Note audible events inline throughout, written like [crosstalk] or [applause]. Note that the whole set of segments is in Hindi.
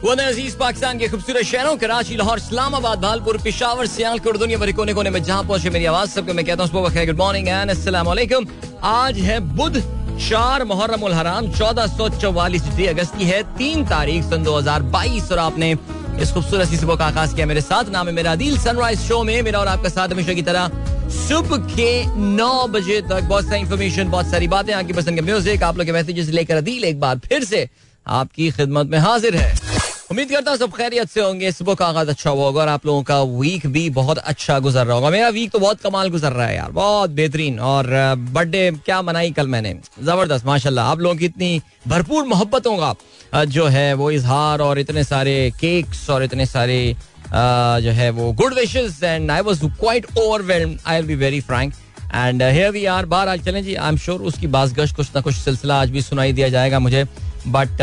अज़ीज़ पाकिस्तान के खूबसूरत शहरों, कराची, लाहौर, इस्लामाबाद, भालपुर, पिशावर सियालकोट दुनिया भर कोने कोने में जहाँ पहुँचे मेरी आवाज़, सबको मैं कहता हूँ गुड मॉर्निंग एंड अस्सलाम आज है बुध, चार मुहर्रम हराम, चौदह सौ चौवालीस अगस्त की है, तीन तारीख, सन दो हज़ार बाईस, और आपने इस खूबसूरत सी सुबह का आगाज़ किया मेरे साथ। नाम है मेरा दिल सनराइज शो में मेरा और आपका साथ हमेशा की तरह सुबह के नौ बजे तक बहुत सारी इन्फॉर्मेशन बहुत सारी बातें, आपकी पसंद के म्यूज़िक आप लोग के मैसेजेस लेकर अदील एक बार फिर से आपकी खिदमत में हाजिर है। उम्मीद करता हूँ सब खैरियत से होंगे। सुबह का आगाज़ अच्छा हुआ होगा और आप लोगों का वीक भी बहुत अच्छा गुजर रहा होगा। मेरा वीक तो बहुत कमाल गुजर रहा है यार, बहुत बेहतरीन। और बर्थडे क्या मनाई कल मैंने? ज़बरदस्त, माशाल्लाह। आप लोगों की इतनी भरपूर मोहब्बतों का जो है वो इजहार और इतने सारे केक्स और इतने सारे जो है वो good wishes and I was quite overwhelmed I be very frank and here we are बार आज चलें जी आई एम श्योर उसकी बासगश कुछ ना कुछ सिलसिला आज भी सुनाई दिया जाएगा मुझे। But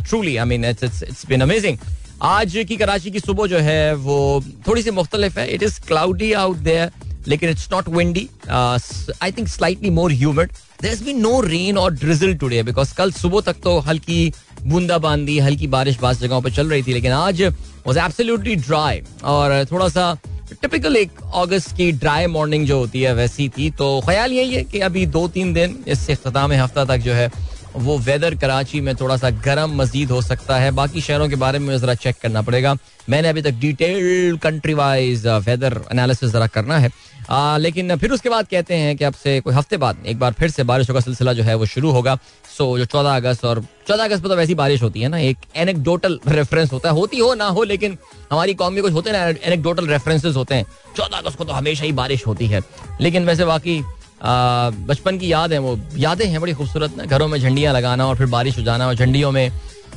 truly I mean it's it's been amazing आज की कराची की सुबह जो है, वो थोड़ी सी मुख्तलिफ़ है. It is cloudy out there लेकिन it's not windy I think slightly more humid there been no rain और ड्रिजल टुडे बिकॉज़ कल सुबह तक तो हल्की बूंदाबांदी, हल्की बारिश बास जगहों पर चल रही थी, लेकिन आज वॉज़ एब्सोल्युटली ड्राई और थोड़ा सा टिपिकल एक अगस्त की ड्राई मॉर्निंग जो होती है, वैसी थी. तो ख्याल यही है कि अभी दो तीन दिन इस अख्ताम हफ़्ता तक जो है वो वेदर कराची में थोड़ा सा गर्म मजीद हो सकता है। बाकी शहरों के बारे में जरा चेक करना पड़ेगा। मैंने अभी तक detail country wise weather analysis जरा करना है। आ, लेकिन फिर उसके बाद कहते हैं कि अब से कोई हफ़्ते बाद एक बार फिर से बारिशों का सिलसिला जो है वो शुरू होगा। सो जो चौदह अगस्त और चौदह अगस्त पर तो वैसी बारिश होती है ना एक एनेक्डोटल रेफरेंस होता है। होती हो ना हो लेकिन हमारी कौम में कुछ होते हैं ना एनेक्डोटल रेफरेंसेस होते हैं। चौदह अगस्त को तो हमेशा ही बारिश होती है। लेकिन वैसे बाकी बचपन की याद है वो। यादें हैं बड़ी खूबसूरत ना, घरों में झंडियाँ लगाना और फिर बारिश हो जाना और झंडियों में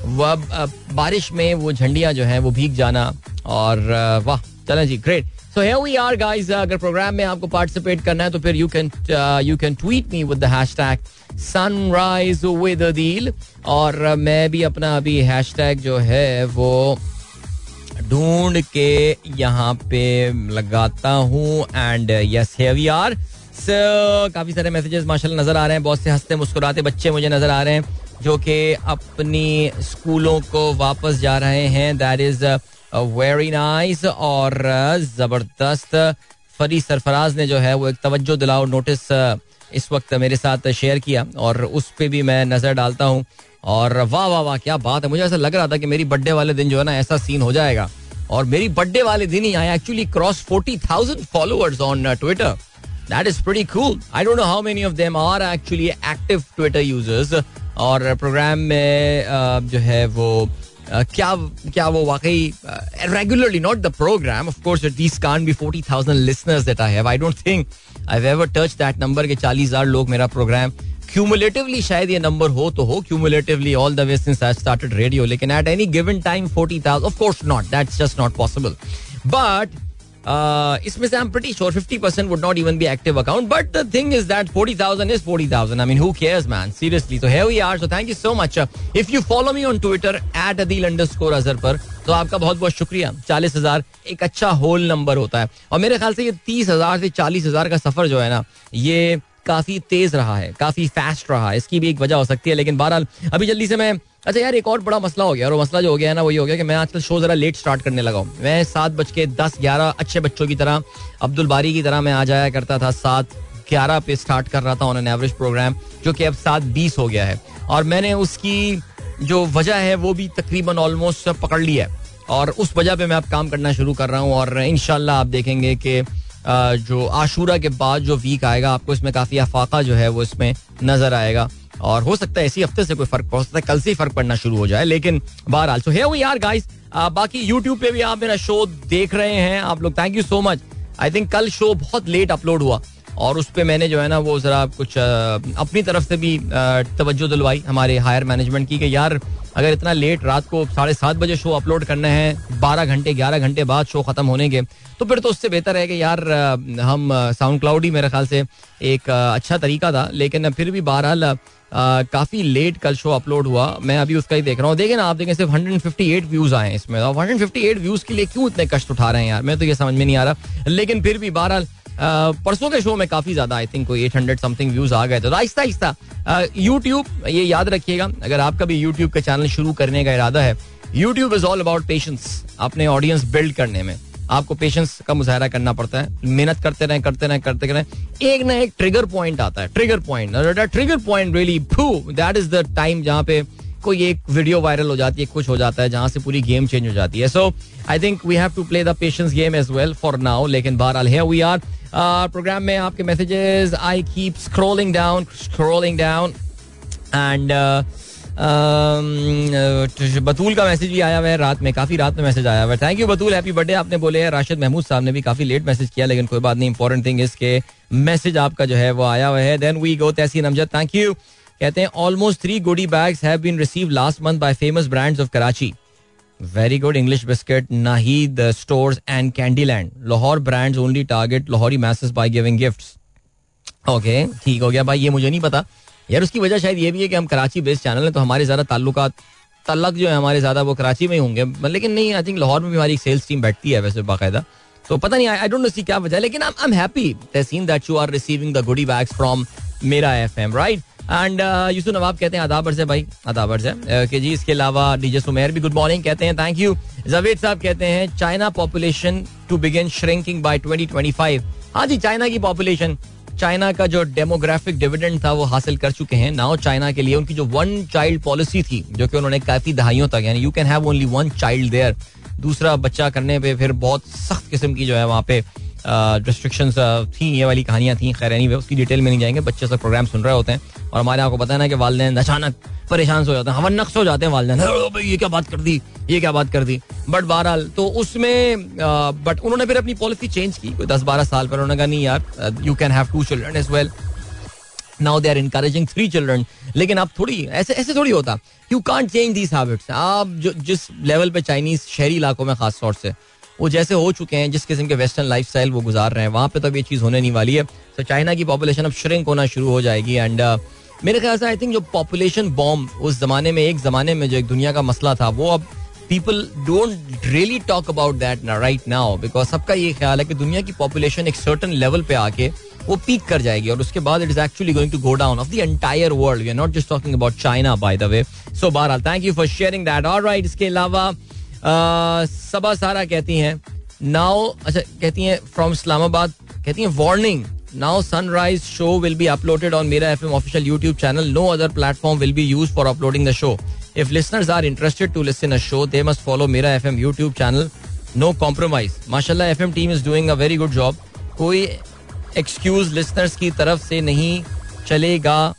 वह बारिश में वो झंडियाँ जो है वो भीग जाना और वाह, चलें जी great so here we are guys अगर प्रोग्राम में आपको पार्टिसिपेट करना है तो फिर you can you can tweet me with the hashtag Sunrise with Adeel और मैं भी अपना अभी हैशटैग जो है वो ढूंढ के यहाँ पे लगाता हूँ and yes here we are काफ़ी सारे मैसेजेस माशाल्लाह नज़र आ रहे हैं बहुत से हँसते मुस्कुराते बच्चे मुझे नज़र आ रहे हैं जो कि अपनी स्कूलों को वापस जा रहे हैं। दैट इज़ वेरी नाइस और uh, ज़बरदस्त। फरी सरफराज ने जो है वो एक तवज्जो दिलाओ नोटिस uh, इस वक्त मेरे साथ शेयर किया और उस पर भी मैं नज़र डालता हूँ। और वाह वाह वाह क्या बात है। मुझे ऐसा लग रहा था कि मेरी बर्थडे वाले दिन जो है ना ऐसा सीन हो जाएगा। और मेरी बर्थडे वाले दिन ही I actually cross forty thousand followers on Twitter That is pretty cool. I don't know how many of them are actually active Twitter users. और प्रोग्राम में जो है वो क्या क्या वो वाकई regularly not the program of course these can be forty thousand listeners that I have I don't think I ever touch that number के चालीस हज़ार लोग मेरा प्रोग्राम क्यूमुलेटिवली शायद ये नंबर हो तो हो. Cumulatively all the way since I started radio लेकिन at any given time forty thousand of course not that's just not possible but इसमें से I am pretty sure 50% would not even be active account but the thing is that 40000 is 40000 I mean who cares man seriously तो here we are so thank you so much if you follow me on Twitter at Adeel underscore Azhar पर तो आपका बहुत बहुत शुक्रिया. चालीस हज़ार एक अच्छा होल नंबर होता है. और मेरे ख्याल से ये तीस हज़ार से चालीस हज़ार का सफ़र जो है ना, ये काफ़ी तेज रहा है, काफ़ी फास्ट रहा है. इसकी भी एक वजह हो सकती है, लेकिन बहरहाल, अभी जल्दी से मैं अच्छा यार, एक और बड़ा मसला हो गया और मसला जो हो गया है ना, वही हो गया कि मैं आजकल शो जरा लेट स्टार्ट करने लगा हूँ। मैं सात बज के दस, ग्यारह अच्छे बच्चों की तरह, अब्दुल बारी की तरह मैं आ जाया करता था, सात ग्यारह पे स्टार्ट कर रहा था ऑन एन एवरेज प्रोग्राम जो कि अब सात बीस हो गया है। और मैंने उसकी जो वजह है, वो भी तकरीबन ऑलमोस्ट पकड़ लिया है। और उस वजह पे मैं अब काम करना शुरू कर रहा हूँ और इन आप देखेंगे कि जो आशूरा के बाद जो वीक आएगा, आपको इसमें काफ़ी अफाका जो है वो इसमें नज़र आएगा। और हो सकता है इसी हफ़्ते से कोई फ़र्क पड़ सकता है, कल से ही फ़र्क पड़ना शुरू हो जाए, लेकिन बहरहाल सो है यार गाइस बाकी यूट्यूब पे भी आप मेरा शो देख रहे हैं, आप लोग thank you so much I think कल शो बहुत लेट अपलोड हुआ, और उस पर मैंने जो है ना, वो जरा कुछ अपनी तरफ़ से भी तवज्जो दिलवाई हमारे हायर मैनेजमेंट की कि यार, अगर इतना लेट रात को साढ़े सात बजे शो अपलोड करना है, बारह घंटे, ग्यारह घंटे बाद शो खत्म होने के तो फिर तो उससे बेहतर है कि यार हम साउंड क्लाउड ही मेरे ख्याल से एक अच्छा तरीका था, लेकिन फिर भी बहरहाल काफ़ी लेट कल शो अपलोड हुआ। मैं अभी उसका ही देख रहा हूँ। देखे ना, आप देखें, सिर्फ़ 158 व्यूज़ आए इसमें। अब 158 व्यूज़ के लिए क्यों इतने कष्ट उठा रहे हैं यार? मैं तो ये समझ में नहीं आ रहा। लेकिन फिर भी बहरहाल परसों के शो में काफ़ी ज़्यादा आई थिंक कोई 800 समथिंग व्यूज़ आ गए थे। तो आहिस्ता आहिस्ता यूट्यूब ये याद रखिएगा, अगर आपका भी यूट्यूब का चैनल शुरू करने का इरादा है YouTube is all about patience अपने ऑडियंस बिल्ड करने में। आपको पेशेंस का मुजाहरा करना पड़ता है। मेहनत करते रहे करते रहे करते रहे एक ना एक ट्रिगर पॉइंट आता है trigger point trigger point really that is the time जहाँ पे कोई एक वीडियो वायरल हो जाती है, कुछ हो जाता है, जहाँ से पूरी गेम चेंज हो जाती है। So I think we have to play the patience game as well for now लेकिन बहरहाल है वी आर प्रोग्राम में आपके messages I keep scrolling down scrolling down and Batool का मैसेज भी आया हुआ है रात में, काफ़ी रात में मैसेज आया हुआ thank you Batool happy birthday आपने बोले हैं। राशिद महमूद साहब ने भी काफ़ी लेट मैसेज किया, लेकिन कोई बात नहीं इंपॉर्टेंट थिंग इसके मैसेज आपका जो है वो आया हुआ है। Then we go Tehseen Amjad thank you कहते हैं almost three goody bags have been receive last month by famous brands of Karachi very good English biscuit Nahid stores and Candyland Lahore brands only target Lahori message by giving gifts okay ठीक हो गया भाई, ये मुझे नहीं पता। यार उसकी वजह शायद ये भी है कि हम कराची बेस्ड चैनल है तो हमारे ज़्यादा ताल्लुक तलक जो है हमारे ज़्यादा वो कराची में ही होंगे। लेकिन नहीं आई थिंक लाहौर में भी हमारी सेल्स टीम बैठती है वैसे बाकायदा। तो पता नहीं आई डोंट नो सी क्या वजह लेकिन I am happy Tehseen that you are receiving the goody bags from Mera F M right and Yusuf Nawab कहते हैं आदाबर से भाई आदाबर से uh, कि जी इसके अलावा डीजे सुमेर भी गुड मॉर्निंग कहते हैं थैंक यू जवेद साहब कहते हैं China population to begin shrinking by 2025 हाँ जी चाइना की पॉपुलेशन चाइना का जो डेमोग्राफिक डिविडेंड था वो हासिल कर चुके हैं। नाउ चाइना के लिए उनकी जो वन चाइल्ड पॉलिसी थी, जो कि उन्होंने काफ़ी दहाइयों तक, यानी you can have only one child there दूसरा बच्चा करने पे फिर बहुत सख्त किस्म की जो है वहाँ पे रिस्ट्रिक्शन थी, ये वाली कहानियाँ थी, खैर एनी उसकी डिटेल में नहीं जाएँगे, बच्चे सब प्रोग्राम सुन रहे होते हैं, और हमारे आपको पता है ना कि वालदेन अचानक परेशान हो जाते हैं हवन नक्स हो जाते हैं वालदेन ये क्या बात कर दी, ये क्या बात कर दी। बट बहरहाल तो उसमें बट उन्होंने फिर अपनी पॉलिसी चेंज की, कोई दस बारह साल पर, उन्होंने कहा, नहीं यार you can have two children as well now they are encouraging three children लेकिन अब थोड़ी, ऐसे ऐसे थोड़ी होता। You can't change these habits आप जो, जिस लेवल पे चाइनीज़ शहरी इलाकों में खास तौर से वो जैसे हो चुके हैं जिस किस्म के वेस्टर्न लाइफ वो गुजार रहे हैं। वहाँ पे तो ये चीज़ होने नहीं वाली है। तो चाइना की पॉपुलेशन अब श्रिंक होना शुरू हो जाएगी एंड uh, मेरे ख्याल से आई थिंक जो पॉपुलेशन बॉम्ब उस जमाने में एक जमाने में जो एक दुनिया का मसला था वो अब people don't really talk about that right now because सबका ये ख्याल है कि दुनिया की पॉपुलेशन एक सर्टन लेवल पे आके वो पीक कर जाएगी और उसके बाद it is actually going to go down of the entire world we are not just talking about China by the way so बहरहाल thank you for sharing that alright इसके अलावा सबा सारा कहती हैं नाउ अच्छा कहती हैं फ्रॉम इस्लामाबाद कहती हैं warning now Sunrise show will be uploaded on Mera F M official YouTube channel no other platform will be use for uploading the show if listeners are interested to listen a show they must follow Mera F M YouTube channel no compromise माशाल्लाह F M team is doing a very good job कोई एक्सक्यूज लिसनर्स की तरफ़ से नहीं चलेगा।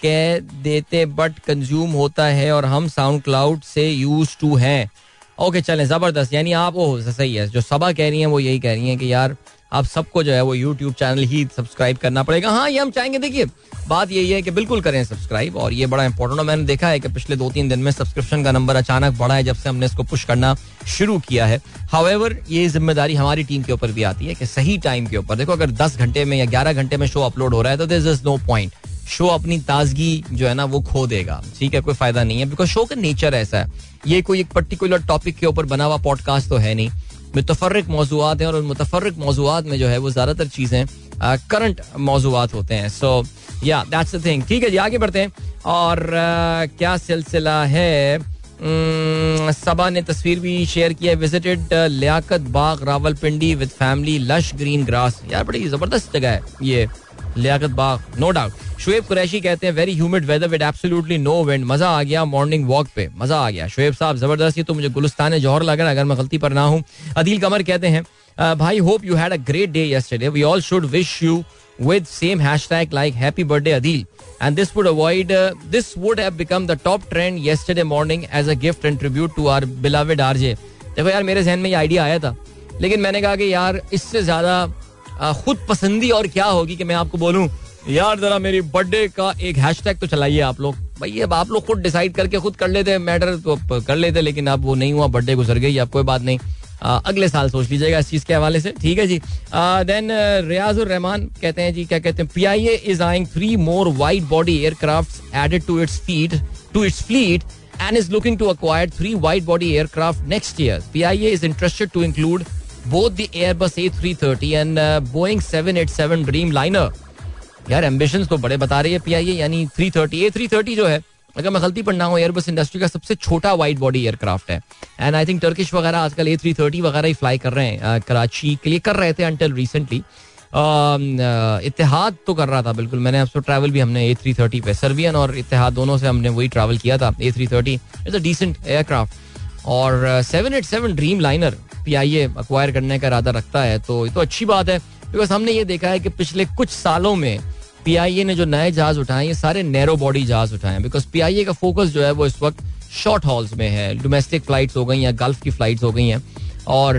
कह देते बट कंज्यूम होता है और हम साउंड क्लाउड से यूज़ टू हैं. ओके, चलें, ज़बरदस्त। यानी आप वो, सही है, जो सबा कह रही हैं, वो यही कह रही हैं कि यार, आप सबको जो है वो यूट्यूब चैनल ही सब्सक्राइब करना पड़ेगा। हाँ ये हम चाहेंगे, देखिए, बात यही है कि बिल्कुल करें सब्सक्राइब और ये बड़ा इंपॉर्टेंट मैंने देखा है कि पिछले दो तीन दिन में सब्सक्रिप्शन का नंबर अचानक बढ़ा है, जब से हमने इसको पुश करना शुरू किया है। हावेवर ये ज़िम्मेदारी हमारी टीम के ऊपर भी आती है कि सही टाइम के ऊपर। देखो, अगर दस घंटे में या ग्यारह घंटे में शो अपलोड हो रहा है तो this is no point show अपनी ताजगी जो है ना वो खो देगा। ठीक है कोई फ़ायदा नहीं है। बिकॉज़ शो का नेचर ऐसा है। ये कोई एक पर्टिकुलर टॉपिक के ऊपर बना हुआ पॉडकास्ट तो है नहीं। मुतफरक मौजूद हैं और उन मुतफरक मौजूद में जो है वो ज़्यादातर चीज़ें करंट मौजूद होते हैं। सो या दैट्स द थिंग ठीक है जी आगे बढ़ते हैं। और uh, क्या सिलसिला है? सबा ने तस्वीर भी शेयर की है। Visited Liaquat Bagh Rawalpindi with family lush green grass यार बड़ी ज़बरदस्त जगह है ये। लियाकत बाग नो डाउट शुएब कुरैशी कहते हैं very humid weather with absolutely no wind मज़ा आ गया मॉर्निंग वॉक पे. मज़ा आ गया. शुएब साहब ज़बरदस्त ये तो मुझे गुलिस्तान जौहर लग रहा है अगर मैं गलती पर ना हूँ। अदील कमर कहते हैं भाई hope you had a great day yesterday we all should wish you with same hashtag like happy birthday Adil. And this would avoid uh, this would have become the top trend yesterday morning as a gift and tribute to our beloved RJ देखो यार मेरे जहन में ये आइडिया आया था लेकिन मैंने कहा कि यार इससे ज़्यादा खुद पसंदी और क्या होगी कि मैं आपको बोलूँ? यार जरा मेरी बर्थडे का एक हैशटैग तो चलाइए आप लोग। भाई अब आप लोग खुद डिसाइड करके खुद कर लेते मैटर तो कर लेते लेकिन अब वो नहीं हुआ बर्थडे गुजर गई अब कोई बात नहीं। आ, अगले साल सोच लीजिएगा इस चीज़ के हवाले से ठीक है जी? देन रियाजुर रहमान कहते हैं जी क्या कहते हैं PIA is eyeing three more wide body aircraft added to its feet to its fleet and is looking to acquire three wide body aircraft next year. PIA is interested to include both the Airbus A330 and uh, Boeing 787 Dreamliner. यार एम्बिशन तो बड़े बता रही है पीआईए यानी 330 ए 330 जो है अगर मैं गलती पर ना हूँ एयरबस इंडस्ट्री का सबसे छोटा वाइड बॉडी एयरक्राफ्ट है। एंड आई थिंक टर्किश वगैरह आजकल ए थ्री थर्टी वगैरह ही फ्लाई कर रहे हैं कराची के लिए कर रहे थे अंटिल रिसेंटली इतिहाद तो कर रहा था बिल्कुल। मैंने तो ट्रैवल भी हमने ए थ्री थर्टी पे सर्वियन और इतिहाद दोनों से हमने वही ट्रैवल किया था A three thirty it's a decent aircraft और seven eight seven Dreamliner P I A acquire करने का इरादा रखता है तो ये तो अच्छी बात है बिकॉज़ हमने ये देखा है कि पिछले कुछ सालों में पी आई ए ने जो नए जहाज़ उठाए, ये सारे नैरो बॉडी जहाज़ उठाए हैं बिकॉज़ पी आई ए का फोकस जो है वो इस वक्त शॉर्ट हॉल्स में है डोमेस्टिक फ्लाइट्स हो गई हैं गल्फ की फ्लाइट्स हो गई हैं, और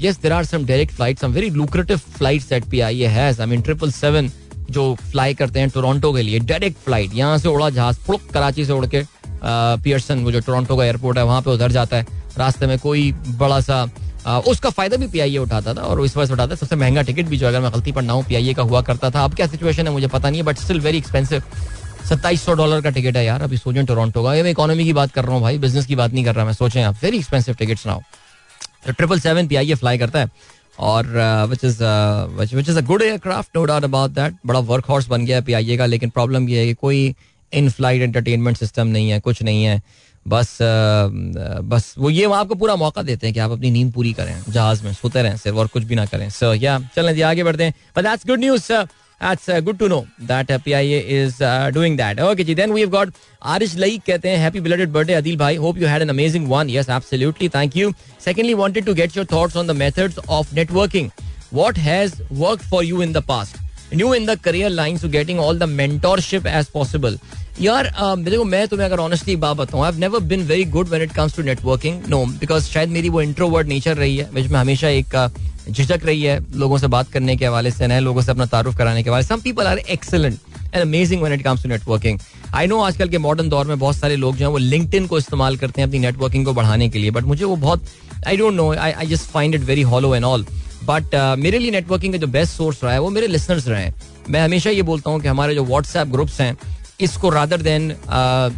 yes there are some direct flight some very lucrative flight set P I A has I mean triple seven जो फ्लाई करते हैं टोरंटो के लिए डायरेक्ट फ़्लाइट यहाँ से उड़ा जहाज़ फुड़क कराची से उड़ के पियर्सन वो जो टोरंटो का एयरपोर्ट है वहाँ पे उधर जाता है। रास्ते में कोई बड़ा सा आ, उसका फ़ायदा भी पीआईए उठाता था और इस से उठाता है सबसे महँगा टिकट भी जो अगर मैं गलती पर ना हूँ पीआईए का हुआ करता था। अब क्या सिचुएशन है मुझे पता नहीं है बट स्टिल वेरी एक्सपेंसिव सत्ताईस सौ डॉलर का टिकट है यार अभी सोचें टोरंटो का। मैं इकोनॉमी की बात कर रहा हूँ भाई बिज़नेस की बात नहीं कर रहा मैं सोचें आप। वेरी एक्सपेंसिव टिकट्स ना हो तो triple seven P I A fly करता है। और which is which is a good aircraft no doubt about that बड़ा वर्क हॉर्स बन गया है पी का लेकिन प्रॉब्लम यह है कि कोई इन फ़्लाइट एंटरटेनमेंट सिस्टम नहीं है कुछ नहीं है बस बस वो ये आपको पूरा मौका देते हैं कि आप अपनी नींद पूरी करें जहाज़ में सोते रहें सिर्फ़ और कुछ भी ना करें सो या चलें जी आगे बढ़ते हैं that's good news sir That's uh, good to know that uh, PIA is uh, doing that. Okay, ji. Then we've got Arish Laik कहते हैं happy belated birthday Adil bhai. Hope you had an amazing one. Yes, absolutely. Thank you. Secondly, wanted to get your thoughts on the methods of networking. What has worked for you in the past? New in the career line so getting all the mentorship as possible. यार देखो मैं तुम्हें अगर ऑनेस्टली बात बताऊँ I never been very good when it comes to networking no because शायद मेरी वो इंट्रोवर्ड नेचर रही है मैं हमेशा एक झिझक रही है लोगों से बात करने के हवाले से, नए लोगों से अपना तारुफ कराने के हवाले some people are excellent and amazing when it comes to networking I know आजकल के मॉडर्न दौर में बहुत सारे लोग जो हैं, वो लिंक्डइन को इस्तेमाल करते हैं अपनी नेटवर्किंग को बढ़ाने के लिए बट मुझे वो बहुत I don't know I I just find it very hollow and all but uh, मेरे लिए नेटवर्किंग का जो बेस्ट सोर्स रहा है वो मेरे लिसनर्स रहे हैं। मैं हमेशा ये बोलता हूँ कि हमारे जो व्हाट्सएप ग्रुप्स हैं इसको रादर देन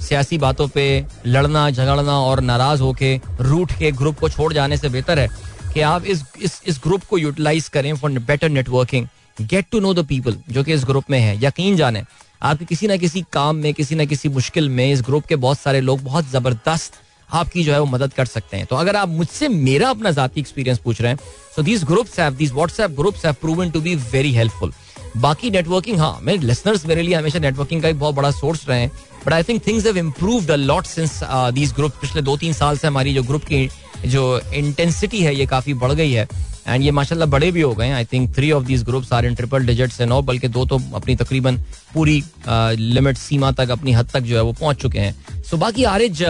सियासी बातों पे लड़ना झगड़ना और नाराज़ होके रूट के ग्रुप को छोड़ जाने से बेहतर है कि आप इस इस इस ग्रुप को यूटिलाइज करें for better networking get to know the people जो कि इस ग्रुप में है यकीन जाने। आपके किसी ना किसी काम में किसी ना किसी मुश्किल में इस ग्रुप के बहुत सारे लोग बहुत ज़बरदस्त आपकी जो है वो मदद कर सकते हैं। तो अगर आप मुझसे मेरा अपना जाती एक्सपीरियंस पूछ रहे हैं so these groups have these WhatsApp groups have proven to be very helpful बाकी नेटवर्किंग हाँ मेरे लिसनर्स मेरे लिए हमेशा नेटवर्किंग का एक बहुत बड़ा सोर्स रहे हैं but I think things have improved a lot since these group पिछले दो तीन साल से हमारी जो ग्रुप की जो इंटेंसिटी है ये काफ़ी बढ़ गई है। एंड ये माशाल्लाह बड़े भी हो गए I think three of these groups are in triple digit से नो बल्कि दो तो अपनी तकरीबन पूरी लिमिट uh, सीमा तक अपनी हद तक जो है वो पहुँच चुके हैं। सो बाकी Areej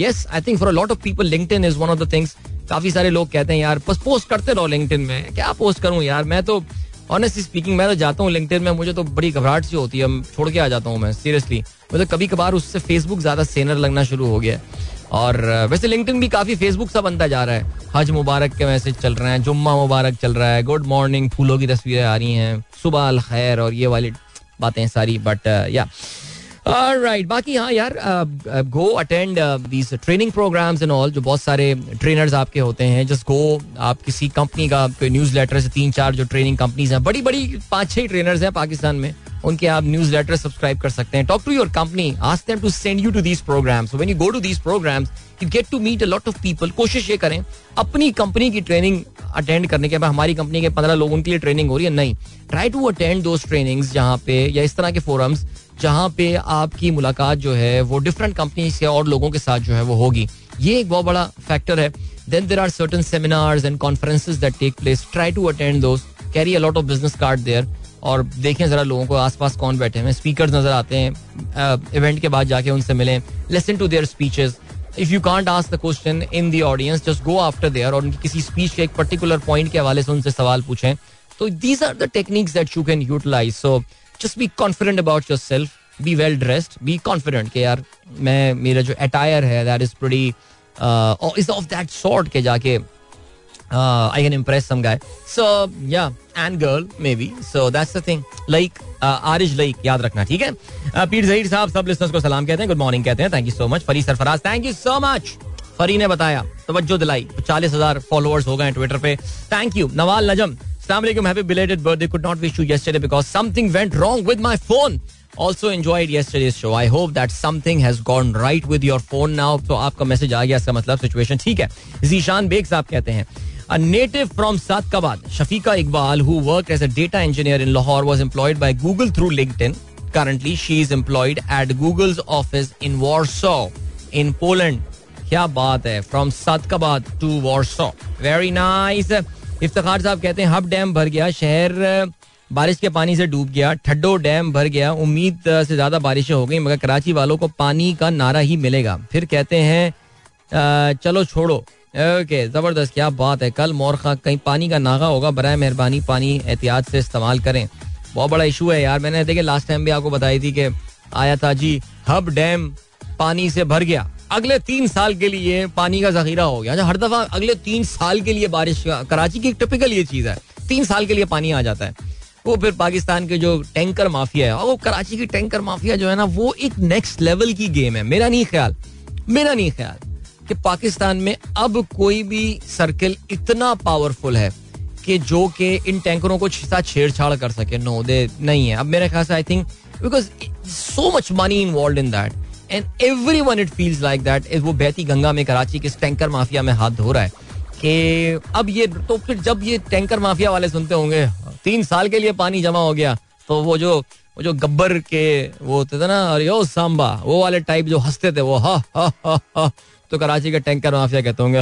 yes I think for a lot of people LinkedIn is one of the things काफ़ी सारे लोग कहते हैं, यार, बस पोस्ट करते रहो लिंक्डइन में। क्या पोस्ट करूँ यार? मैं तो ऑनेस्टली स्पीकिंग मैं तो जाता हूँ लिंक्डइन में, मुझे तो बड़ी घबराहट सी होती है। छोड़ के आ जाता हूँ मैं सीरियसली मुझे कभी कभार उससे फेसबुक ज़्यादा सेनर लगना शुरू हो गया और वैसे लिंक्डइन भी काफ़ी फेसबुक सा बनता जा रहा है। हज मुबारक के मैसेज चल रहे हैं, जुम्मा मुबारक चल रहा है, गुड मॉर्निंग, फूलों की तस्वीरें आ रही हैं, सुबह अल खैर और ये वाली बातें सारी बट या राइट बाकी हाँ यार go attend these training programs and all जो बहुत सारे ट्रेनर्स आपके होते हैं जस्ट गो आप किसी कंपनी का न्यूज़ लेटर से तीन चार जो ट्रेनिंग कंपनीज़ हैं बड़ी बड़ी पाँच छह ट्रेनर्स हैं पाकिस्तान में, उनके आप न्यूज़ लेटर सब्सक्राइब कर सकते हैं। Talk to your company ask them to send you to these programs when you go to these programs you get to meet a lot of people कोशिश ये करें, अपनी कंपनी की ट्रेनिंग अटेंड करने के बाद हमारी कंपनी के पंद्रह लोगों के लिए ट्रेनिंग हो रही है? नहीं. Try to attend those trainings जहाँ पे या इस तरह के फोरम्स जहाँ पे आपकी मुलाकात जो है वो डिफरेंट कंपनीज़ के और लोगों के साथ जो है वो होगी। ये एक बहुत बड़ा फैक्टर है। Then there are certain seminars and conferences that take place try to attend दोस्त carry a lot of business card there और देखें जरा लोगों को आसपास कौन बैठे हैं। स्पीकर नज़र आते हैं। इवेंट के बाद जाके उनसे मिलें। Listen to their speeches if you can't ask the question in the audience just go after there और उनकी किसी स्पीच के एक पर्टिकुलर पॉइंट के हवाले से उनसे सवाल पूछें। तो these are the techniques that you can utilize so just be confident about yourself be well dressed be confident के यार, मैं, मेरा जो अटायर है that is pretty is of that sort के जाके I can impress some guy so या and girl maybe so that's the thing like Areej like याद रखना, ठीक है? पीर जहीर साहब, सब लिसनर्स को सलाम कहते हैं गुड मॉर्निंग कहते हैं thank you so much Fari Sarfaraz thank you so much Fari ने बताया, तवज्जो दिलाई, चालीस हज़ार फॉलोअर्स हो गए ट्विटर पे. Thank you Nawal Najam Assalamualaikum. Happy belated birthday. Could not wish you yesterday because something went wrong with my phone. Also enjoyed yesterday's show I hope that something has gone right with your phone now तो आपका मैसेज आ गया इसका मतलब सिचुएशन ठीक है जीशान बेग साहब कहते हैं A native from Satkabad, Shafika Iqbal, who worked as a data engineer in Lahore, was employed by Google through LinkedIn. Currently, she is employed at Google's office in Warsaw, in Poland. क्या बात है from Satkabad to Warsaw very nice इफ्तार साहब कहते हैं, हब डैम भर गया, शहर बारिश के पानी से डूब गया, ठड्डो डैम भर गया, उम्मीद से ज़्यादा बारिशें हो गई, मगर कराची वालों को पानी का नारा ही मिलेगा। फिर कहते हैं चलो छोड़ो। ओके, ज़बरदस्त, क्या बात है, कल मोरखा कहीं पानी का नागा होगा बर मेहरबानी, पानी एहतियात से इस्तेमाल करें। बहुत बड़ा इशू है यार, मैंने देखे लास्ट टाइम भी आपको बताई थी कि आया था, जी, हब डैम पानी से भर गया। अगले तीन साल के लिए पानी का जखीरा हो गया। अच्छा, हर दफ़ा अगले तीन साल के लिए बारिश कराची की टिपिकल ये चीज़ है। तीन साल के लिए पानी आ जाता है। वो फिर पाकिस्तान के जो टैंकर माफिया है वो कराची की टैंकर माफिया जो है ना वो एक नेक्स्ट लेवल की गेम है। मेरा नहीं ख्याल मेरा नहीं ख्याल कि पाकिस्तान में अब कोई भी सर्किल इतना पावरफुल है कि जो कि इन टैंकरों को साथ छेड़छाड़ कर सके। नो दे नहीं है। अब मेरे ख्याल से I think because so much money involve in that and everyone it feels like that वो बहती गंगा में, कराची के टैंकर माफिया में हाथ धो रहा है कि अब ये तो फिर जब ये टैंकर माफिया वाले सुनते होंगे, तीन साल के लिए पानी जमा हो गया तो वो जो वो जो गब्बर के, वो होते थे ना, अरे ओ सांबा, वो वाले टाइप जो हँसते थे, वो हा हा हा हा तो कराची के टैंकर माफिया कहते होंगे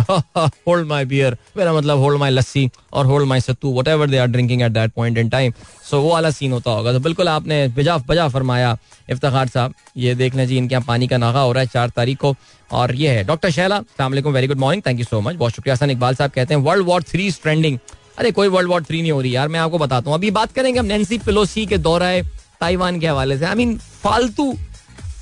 होल्ड माई बियर मेरा मतलब होल्ड माई लस्सी और hold my sattu whatever they are drinking at that point in time so वो वाला सीन होता होगा। तो बिल्कुल आपने बिजा, बजा फरमाया, इफ्तार साहब, ये देख लें जी, इनके यहाँ पानी का नागा हो रहा है चार तारीख को। और ये है, doctor Shaila very good morning thank you so much बहुत शुक्रिया। हसन इकबाल साहब कहते हैं वर्ल्ड वॉर थ्री ट्रेंडिंग अरे कोई वर्ल्ड वॉर थ्री नहीं हो रही यार, मैं आपको बताता हूँ। अभी बात करेंगे हम नैन्सी पिलोसी के दौरा है, ताइवान के हवाले से। आई मीन फालतू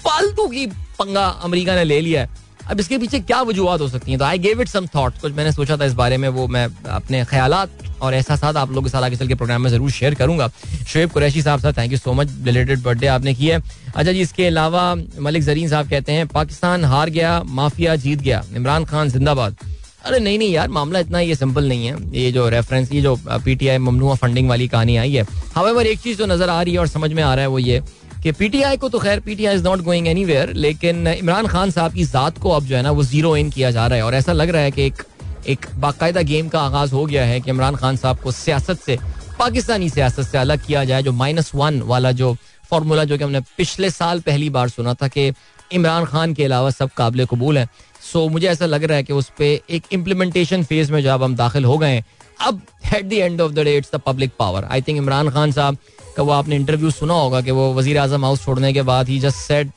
फालतू की पंगा अमेरिका ने ले लिया है। अब इसके पीछे क्या वजूहत हो सकती हैं? तो I gave it some thought कुछ मैंने सोचा था इस बारे में, वो मैं अपने ख्याल और एहसास आप लोगों के साथ आगे चल के प्रोग्राम में ज़रूर शेयर करूँगा। शुएब कुरैशी साहब साहब thank you so much related birthday आपने की है। अच्छा जी, इसके अलावा मलिक जरीन साहब कहते हैं, पाकिस्तान हार गया, माफिया जीत गया। इमरान खान जिंदाबाद। अरे नहीं नहीं यार, मामला इतना ये सिंपल नहीं है। ये जो रेफरेंस ये जो पीटीआई ममनुआ फंडिंग वाली कहानी आई है। हमें एक चीज़ जो नज़र आ रही है और समझ में आ रहा है वो ये। कि पीटीआई को तो खैर PTI is not going anywhere लेकिन इमरान खान साहब की जात को अब जो है ना वो ज़ीरो इन किया जा रहा है। और ऐसा लग रहा है कि एक एक बाकायदा गेम का आगाज़ हो गया है कि इमरान खान साहब को सियासत से, पाकिस्तानी सियासत से अलग किया जाए, जो माइनस वन वाला जो फॉर्मूला जो कि हमने पिछले साल पहली बार सुना था कि इमरान खान के अलावा सब काबिल कबूल हैं। सो मुझे ऐसा लग रहा है कि उस पर एक इम्प्लीमेंटेशन फ़ेज़ में जब हम दाखिल हो गए अब at the end of the day it's the public power I think Imran Khan साहब का वो आपने इंटरव्यू सुना होगा कि वो वज़ीर आज़म हाउस छोड़ने के बाद ही just said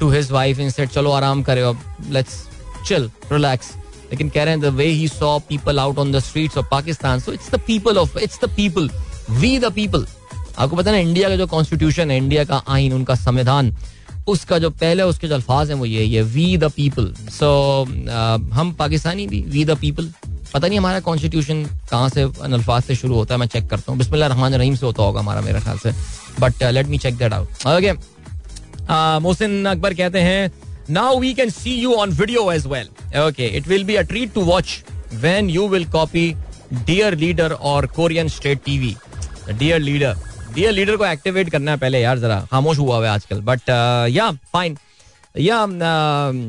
to his wife in set चलो आराम करे अब लेट्स चिल रिलैक्स लेकिन कह रहे हैं the way he saw people out on the streets of Pakistan so it's the people of it's the people we the people आपको पता है ना इंडिया का जो कॉन्स्टिट्यूशन है इंडिया का आइन, उनका संविधान, उसका जो पहले, उसके जो अल्फाज हैं वो ये ये वी द पीपल सो हम पाकिस्तानी भी वी द पीपल पता नहीं हमारा कॉन्स्टिट्यूशन कहाँ से अल्फाज से शुरू होता है, मैं चेक करता हूँ। बिस्मिल्लाह रहमान रहीम से होता होगा हमारा मेरे ख्याल से। But let me check that out okay Mohsin Akbar कहते हैं now we can see you on video as well okay it will be a treat to watch when you will copy dear leader और Korean state TV dear leader dear leader को एक्टिवेट करना है पहले यार जरा। खामोश हुआ हुआ है आजकल। बट या फाइन या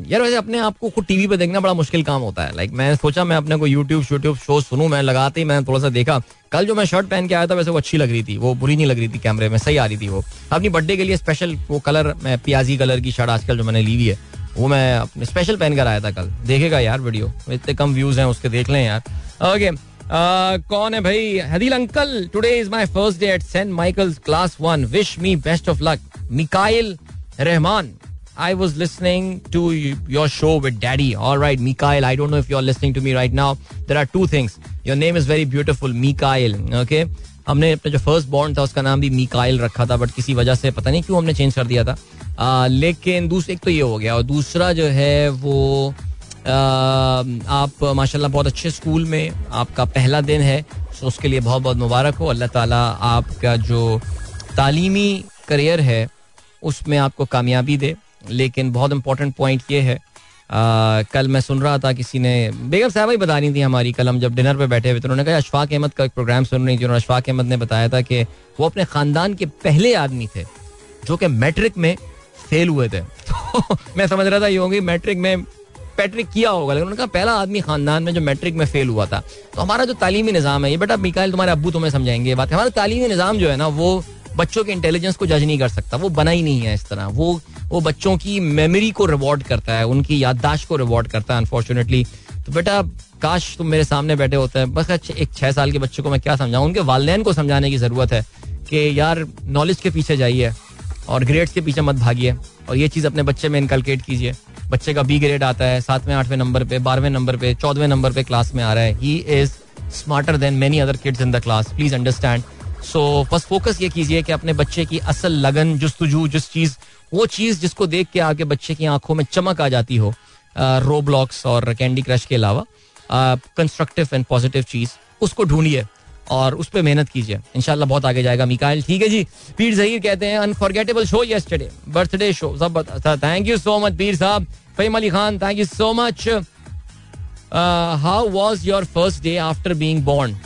यार वैसे अपने आप को खुद टीवी पे देखना बड़ा मुश्किल काम होता है। लाइक मैं सोचा मैं अपने को यूट्यूब शूट्यूब शो सुनूं, मैं लगाते ही मैंने थोड़ा सा देखा। कल जो मैं शर्ट पहन के आया था, वैसे वो अच्छी लग रही थी, वो बुरी नहीं लग रही थी कैमरे में, सही आ रही थी वो। अपनी बर्थडे के लिए स्पेशल वो कलर मैं प्याजी कलर की शर्ट आजकल जो मैंने ली हुई है, वो मैं अपने स्पेशल पहन कर आया था कल। देखेगा यार वीडियो इतने कम व्यूज़ हैं, उसके देख लें यार। ओके कौन है भाई? Hadeel uncle today is my first day at Saint Michael's class one wish me best of luck Mikail Rehman I was listening to your show with Daddy. All right, Mikael. I don't know if you're listening to me right now. There are two things. Your name is very beautiful, Mikael. Okay. हमने अपना जो फ़र्स्ट बॉन्ड था उसका नाम भी मिकाइल रखा था बट किसी वजह से पता नहीं क्यों हमने चेंज कर दिया था आ, लेकिन दूसरा एक तो ये हो गया और दूसरा जो है वो आ, आप माशाल्लाह बहुत अच्छे स्कूल में आपका पहला दिन है तो उसके लिए बहुत बहुत मुबारक हो अल्लाह ताला आपका जो तालीमी करियर है उसमें आपको कामयाबी दे लेकिन बहुत इंपॉर्टेंट पॉइंट ये है। आ, कल मैं सुन रहा था किसी ने बेगम साहब ही बता रही थी हमारी कल हम जब डिनर पे बैठे हुए थे उन्होंने कहा अशफाक अहमद का एक प्रोग्राम सुन रही थी और अशफाक अहमद ने बताया था कि वो अपने खानदान के पहले आदमी थे जो कि मैट्रिक में फेल हुए थे। [laughs] तो मैं समझ रहा था ये होंगी मैट्रिक में पैट्रिक किया होगा लेकिन उनका पहला आदमी खानदान में जो मैट्रिक में फेल हुआ था। तो हमारा जो तालीमी निज़ाम है ये बेटा मिकाइल तुम्हारे अब्बू तुम्हें समझाएँगे बात। हमारा तालीमी निज़ाम जो है ना वो बच्चों के इंटेलिजेंस को जज नहीं कर सकता। वो बना ही नहीं है इस तरह। वो वो बच्चों की मेमोरी को रिवॉर्ड करता है, उनकी याददाश्त को रिवॉर्ड करता है अनफॉर्चुनेटली तो बेटा, काश तुम मेरे सामने बैठे होते। हैं बस एक छह साल के बच्चे को मैं क्या समझाऊँ? उनके वालदेन को समझाने की ज़रूरत है कि यार नॉलेज के पीछे जाइए और ग्रेड्स के पीछे मत भागिए और ये चीज़ अपने बच्चे में इनकलकेट कीजिए। बच्चे का बी ग्रेड आता है, सातवें, आठवें नंबर पे, बारहवें नंबर पे, चौदहवें नंबर पे क्लास में आ रहा है। He is smarter than many other kids in the class please understand so बस फोकस ये कीजिए कि अपने बच्चे की असल लगन जुस्तजू जिस चीज़, वो चीज़ जिसको देख के आके बच्चे की आँखों में चमक आ जाती हो रो ब्लॉक्स और कैंडी क्रश के अलावा कंस्ट्रक्टिव एंड पॉजिटिव चीज़, उसको ढूंढिए और उस पर मेहनत कीजिए। इनशाला बहुत आगे जाएगा मिकाइल। ठीक है जी? पीर जहीर कहते हैं unforgettable show yesterday birthday show सब thank you so much Pir साहब। Faheem Ali Khan thank you so much how was your first day after being born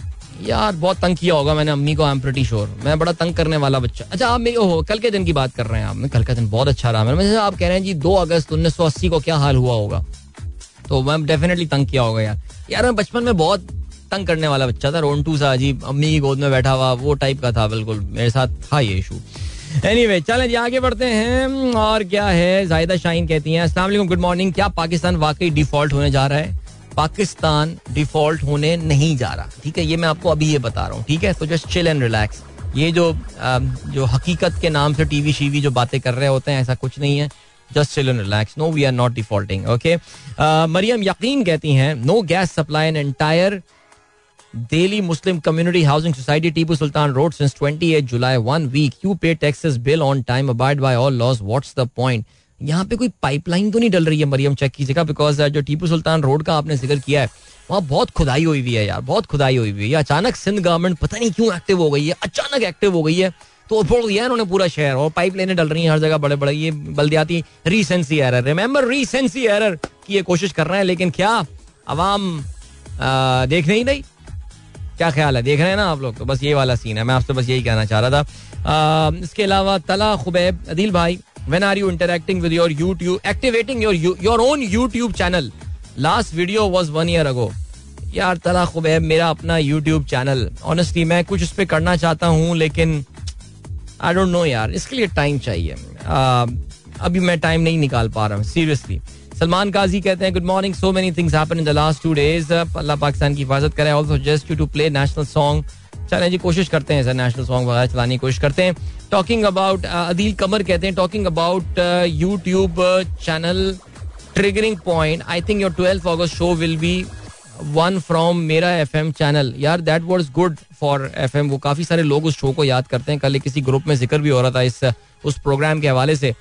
यार, बहुत तंग किया होगा मैंने अम्मी को आई एम प्रीटी श्योर मैं बड़ा तंग करने वाला बच्चा। अच्छा आप मेरे, ओहो, कल के दिन की बात कर रहे हैं आप। कल का दिन बहुत अच्छा रहा। मैंने आप कह रहे हैं जी, दो अगस्त उन्नीस सौ अस्सी को क्या हाल हुआ होगा? तो मैं डेफिनेटली तंग किया होगा यार। यार, मैं बचपन में बहुत तंग करने वाला बच्चा था, रोंटू सा, अजीब, अम्मी की गोद में बैठा हुआ, वो टाइप का था, बिल्कुल, मेरे साथ था ये इशू एनी वे चलें जी, आगे बढ़ते हैं। और क्या है? जायदा शाहीन कहती हैं असला गुड मॉर्निंग क्या पाकिस्तान वाकई डिफ़ॉल्ट होने जा रहा है? पाकिस्तान डिफ़ॉल्ट होने नहीं जा रहा ठीक है ये मैं आपको अभी ये बता रहा हूँ ठीक है तो जस्ट चिल एंड रिलैक्स ये जो जो हकीकत के नाम से टीवी शीवी जो बातें कर रहे होते हैं ऐसा कुछ नहीं है just chill and relax no we are not defaulting okay Maryam Yaqeen कहती हैं no gas supply an entire Delhi Muslim Community Housing Society, Tipu Sultan Road since 28 July. One week. You pay taxes bill on time, abide by all laws. What's the point? यहाँ पे कोई पाइपलाइन तो नहीं डल रही है, मरियम चेक कीजिएगा बिकॉज़ जो टीपू सुल्तान रोड का आपने ज़िक्र किया है, वहाँ बहुत खुदाई हुई हुई है यार, बहुत खुदाई हुई हुई है। अचानक सिंध गवर्नमेंट पता नहीं क्यों एक्टिव हो गई है, अचानक एक्टिव हो गई है तो फोड़ दिया उन्होंने पूरा शहर, और पाइप लाइनें डल रही हैं हर जगह बड़े बड़े ये बल्दियाती recency error remember recency error की ये कोशिश कर रहे हैं, लेकिन क्या अवाम देख नहीं क्या ख्याल है? देख रहे हैं ना आप लोग? तो बस ये वाला सीन है। मैं आपसे बस यही कहना चाह रहा था। इसके अलावा तला खुबैब, अदिल भाई when are you interacting with your YouTube activating your your own YouTube channel last video was one year ago यार, तला खुबैब मेरा अपना यूट्यूब चैनल ऑनेस्टली मैं कुछ उस पर करना चाहता हूँ, लेकिन आई डोंट नो यार, इसके लिए टाइम चाहिए। अभी मैं टाइम नहीं निकाल पा रहा हूँ सीरियसली सलमान काजी कहते हैं good morning so many things happen in the last two days अल्लाह पाकिस्तान की हिफाजत करे also just you to play national song चले जी, कोशिश करते हैं सर नेशनल सॉन्ग वगैरह चलाने की कोशिश करते हैं। टॉकिंग अबाउट अदील कमर कहते हैं talking about YouTube channel triggering point I think your twelfth August show will be one from मेरा एफ़ एम चैनल यार that was good for F M वो काफ़ी सारे लोग उस शो को याद करते हैं। कल किसी ग्रुप में ज़िक्र भी हो रहा था इस उस प्रोग्राम के हवाले से।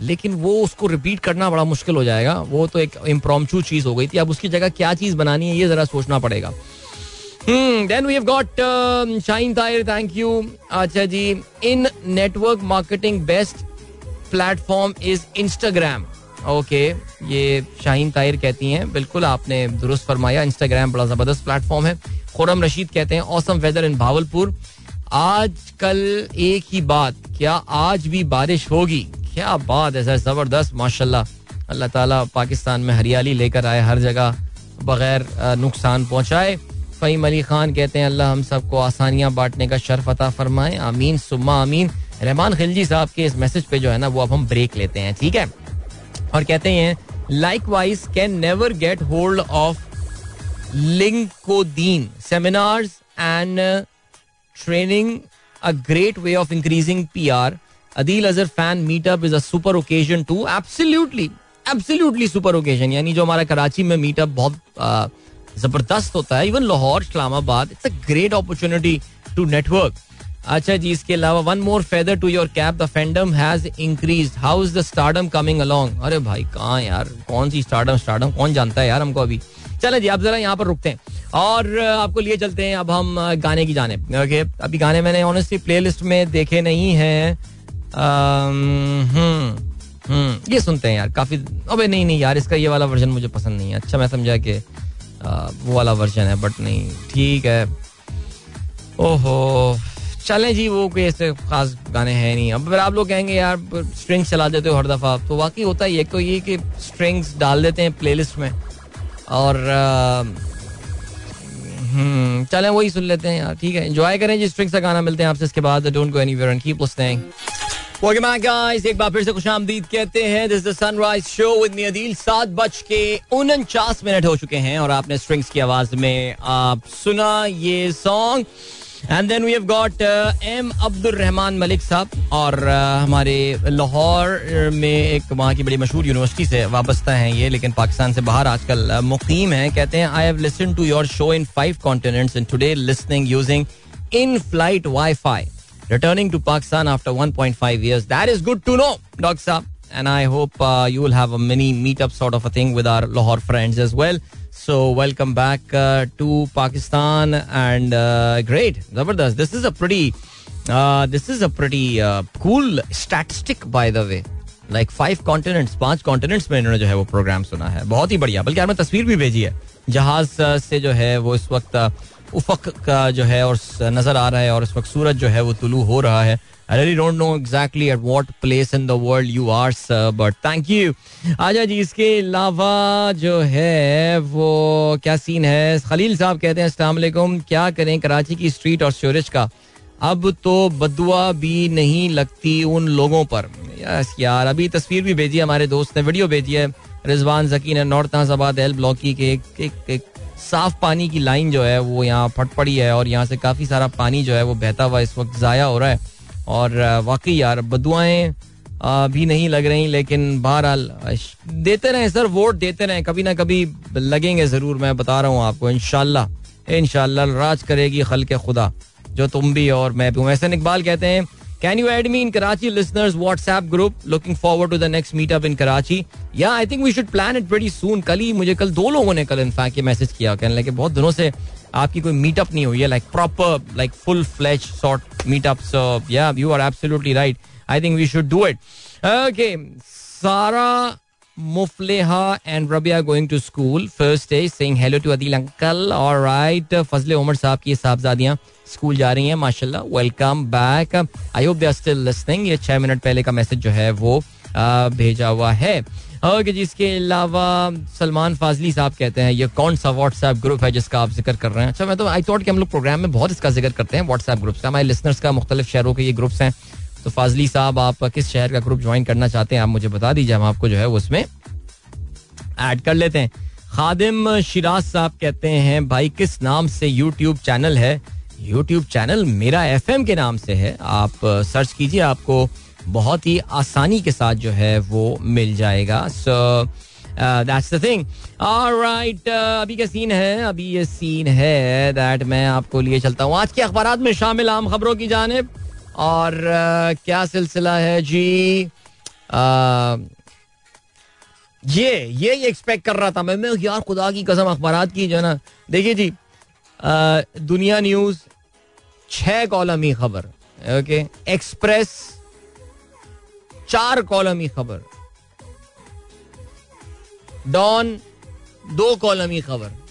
लेकिन वो उसको रिपीट करना बड़ा मुश्किल हो जाएगा। वो तो एक इम्प्रोमचू चीज़ हो गई थी। अब उसकी जगह क्या चीज़ बनानी है, ये जरा सोचना पड़ेगा। Then we have got Shaheen Tahir thank you अच्छा जी in network marketing best platform is Instagram okay ये शाहीन ताहिर कहती हैं, बिल्कुल आपने दुरुस्त फरमाया इंस्टाग्राम बड़ा ज़बरदस्त प्लेटफॉर्म है। खुरम रशीद कहते हैं औसम वेदर इन भावलपुर आज कल एक ही बात, क्या आज भी बारिश होगी? क्या बात है सर ज़बरदस्त, माशाल्लाह। अल्लाह ताला पाकिस्तान में हरियाली लेकर आए, हर जगह बगैर नुकसान पहुँचाए। फ़हीम अली खान कहते हैं, अल्लाह, हम सबको आसानियाँ बांटने का शर्फ अता फरमाए। आमीन, सुम्मा आमीन। रहमान खिलजी साहब के इस मैसेज पे जो है ना, वो अब हम ब्रेक लेते हैं, ठीक है? और कहते हैं likewise can never get hold of LinkedIn seminars and training a great way of increasing P R Adeel Azhar fan meetup is a super occasion to absolutely absolutely super occasion यानी जो हमारा कराची में मीटअप बहुत ज़बरदस्त होता है। Even Lahore Islamabad it's a great opportunity to network अच्छा जी इसके अलावा one more feather to your cap the fandom has increase how is the stardom coming along अरे भाई कहाँ यार? कौन सी स्टार्डम स्टार्डम कौन जानता है यार हमको अभी? चले जी आप जरा यहाँ पर रुकते हैं। और आपको लिए चलते हैं अब हम गाने की जाने। ओके अभी गाने मैंने ऑनेस्टली प्लेलिस्ट में देखे नहीं हैं। हम्म, हम्म, ये सुनते हैं यार काफ़ी अबे नहीं नहीं यार इसका ये वाला वर्जन मुझे पसंद नहीं है। अच्छा मैं समझा कि वो वाला वर्जन है बट नहीं, ठीक है। ओहो, चले जी, वो कोई ऐसे खास गाने हैं नहीं। अब फिर आप लोग कहेंगे, यार स्ट्रिंग्स चला देते हो हर दफ़ा। तो वाकई होता ही है तो ये कि स्ट्रिंग्स डाल देते हैं प्लेलिस्ट में, और चलें, वही सुन लेते हैं यार, ठीक है। एंजॉय करें जी स्ट्रिंग्स का गाना मिलते हैं आपसे इसके बाद। Don't go anywhere and keep listening Welcome back guys. एक बार फिर से खुश आमदीद कहते हैं this the sunrise show with me Adeel सात बज के उनचास मिनट हो चुके हैं और आपने स्ट्रिंग्स की आवाज़ में आप सुना ये song and then we have got M Abdul Rehman Malik साहब और uh, हमारे लाहौर में एक वहाँ की बड़ी मशहूर यूनिवर्सिटी से वाबस्ता हैं ये लेकिन पाकिस्तान से बाहर आजकल uh, मुकीम हैं। कहते हैं I have listen to your show in five continents and today listening using in flight WiFi returning to Pakistan after 1.5 years. That is good to know, Dr. Saab. And I hope uh, you will have a mini meetup sort of a thing with our Lahore friends as well. So welcome back uh, to Pakistan and uh, great, Zabardast. This is a pretty, uh, this is a pretty uh, cool statistic by the way. Like five continents पांच कॉन्टिनेंट्स में इन्होंने जो है वो प्रोग्राम सुना है बहुत ही बढ़िया बल्कि हमें तस्वीर भी भेजी है जहाज से जो है वो इस वक्त उफक का जो है और नज़र आ रहा है और इस वक्त सूरज जो है वो तुलू हो रहा है। Really don't know exactly at what place in the world you are, sir, but thank you. आजा जी इसके अलावा जो है वो क्या सीन है? खलील साहब कहते हैं वालेकुम क्या करें कराची की स्ट्रीट और स्टोरेज का? अब तो बदुआ भी नहीं लगती उन लोगों पर. यस यार अभी तस्वीर भी भेजी है हमारे दोस्त ने वीडियो भेजी है। रिजवान जकी ने नॉर्थ नाजाबाद एल ब्लॉक की एक, एक साफ़ पानी की लाइन जो है, वो यहाँ फट पड़ी है और यहाँ से काफ़ी सारा पानी जो है, वो बहता हुआ इस वक्त जाया हो रहा है। और वाकई यार, बदुआएँ भी नहीं लग रही, लेकिन बहरहाल देते रहे सर, वोट देते रहे, कभी ना कभी लगेंगे ज़रूर, मैं बता रहा हूँ आपको इनशाला इनशाला राज करेगी खल के खुदा, जो तुम भी और मैं भी वैसे इकबाल कहते हैं Can you add me in Karachi listeners WhatsApp group? Looking forward to the next meetup in Karachi. Yeah, I think we should plan it pretty soon. कल ही मुझे कल दो लोगों ने कल इनफैक्ट ये मैसेज किया कहने लगे बहुत दिनों से आपकी कोई मीटअप नहीं हुई है like proper like full flash short meetup so या you are absolutely right I think we should do it okay सारा Mufleha and Rabia going to school. First day, saying hello to Adil uncle. All right. Fazle Umar sahab की साहबजादियाँ स्कूल जा रही हैं माशाल्लाह welcome back I hope they are still listening ये छह मिनट पहले का मैसेज जो है वो भेजा हुआ है ओके जिसके अलावा सलमान फाजली साहब कहते हैं ये कौन सा व्हाट्सएप ग्रुप है जिसका आप ज़िक्र कर रहे हैं अच्छा मैं तो आई थॉट कि हम लोग प्रोग्राम में बहुत इसका ज़िक्र करते हैं व्हाट्सएप ग्रुप्स का हमारे लिसनर्स का मुख्तलिफ़ शहरों के ये ग्रुप्स हैं तो फाजली साहब, आप किस शहर का ग्रुप ज्वाइन करना चाहते हैं, आप मुझे बता दीजिए, हम आपको जो है उसमें ऐड कर लेते हैं। खादिम शिराज साहब कहते हैं, भाई, किस नाम से यूट्यूब चैनल है? यूट्यूब चैनल मेरा एफएम के नाम से है। आप सर्च कीजिए, आपको बहुत ही आसानी के साथ जो है वो मिल जाएगा। So that's the thing right अभी क्या सीन है? अभी ये सीन है दैट मैं आपको लिए चलता हूँ। आज के अखबार में शामिल आम खबरों की जानब। और क्या सिलसिला है जी? uh, ये ये एक्सपेक्ट कर रहा था मैं। मैं यार खुदा की कसम अखबार की जो है ना। देखिए जी आ, दुनिया न्यूज़ छह कॉलमी खबर ओके? एक्सप्रेस चार कॉलमी खबर। डॉन दो कॉलमी खबर।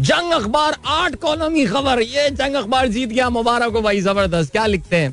जंग अखबार आठ कॉलम की खबर, ये जंग अखबार जीत गया मुबारक हो भाई, ज़बरदस्त, क्या लिखते हैं?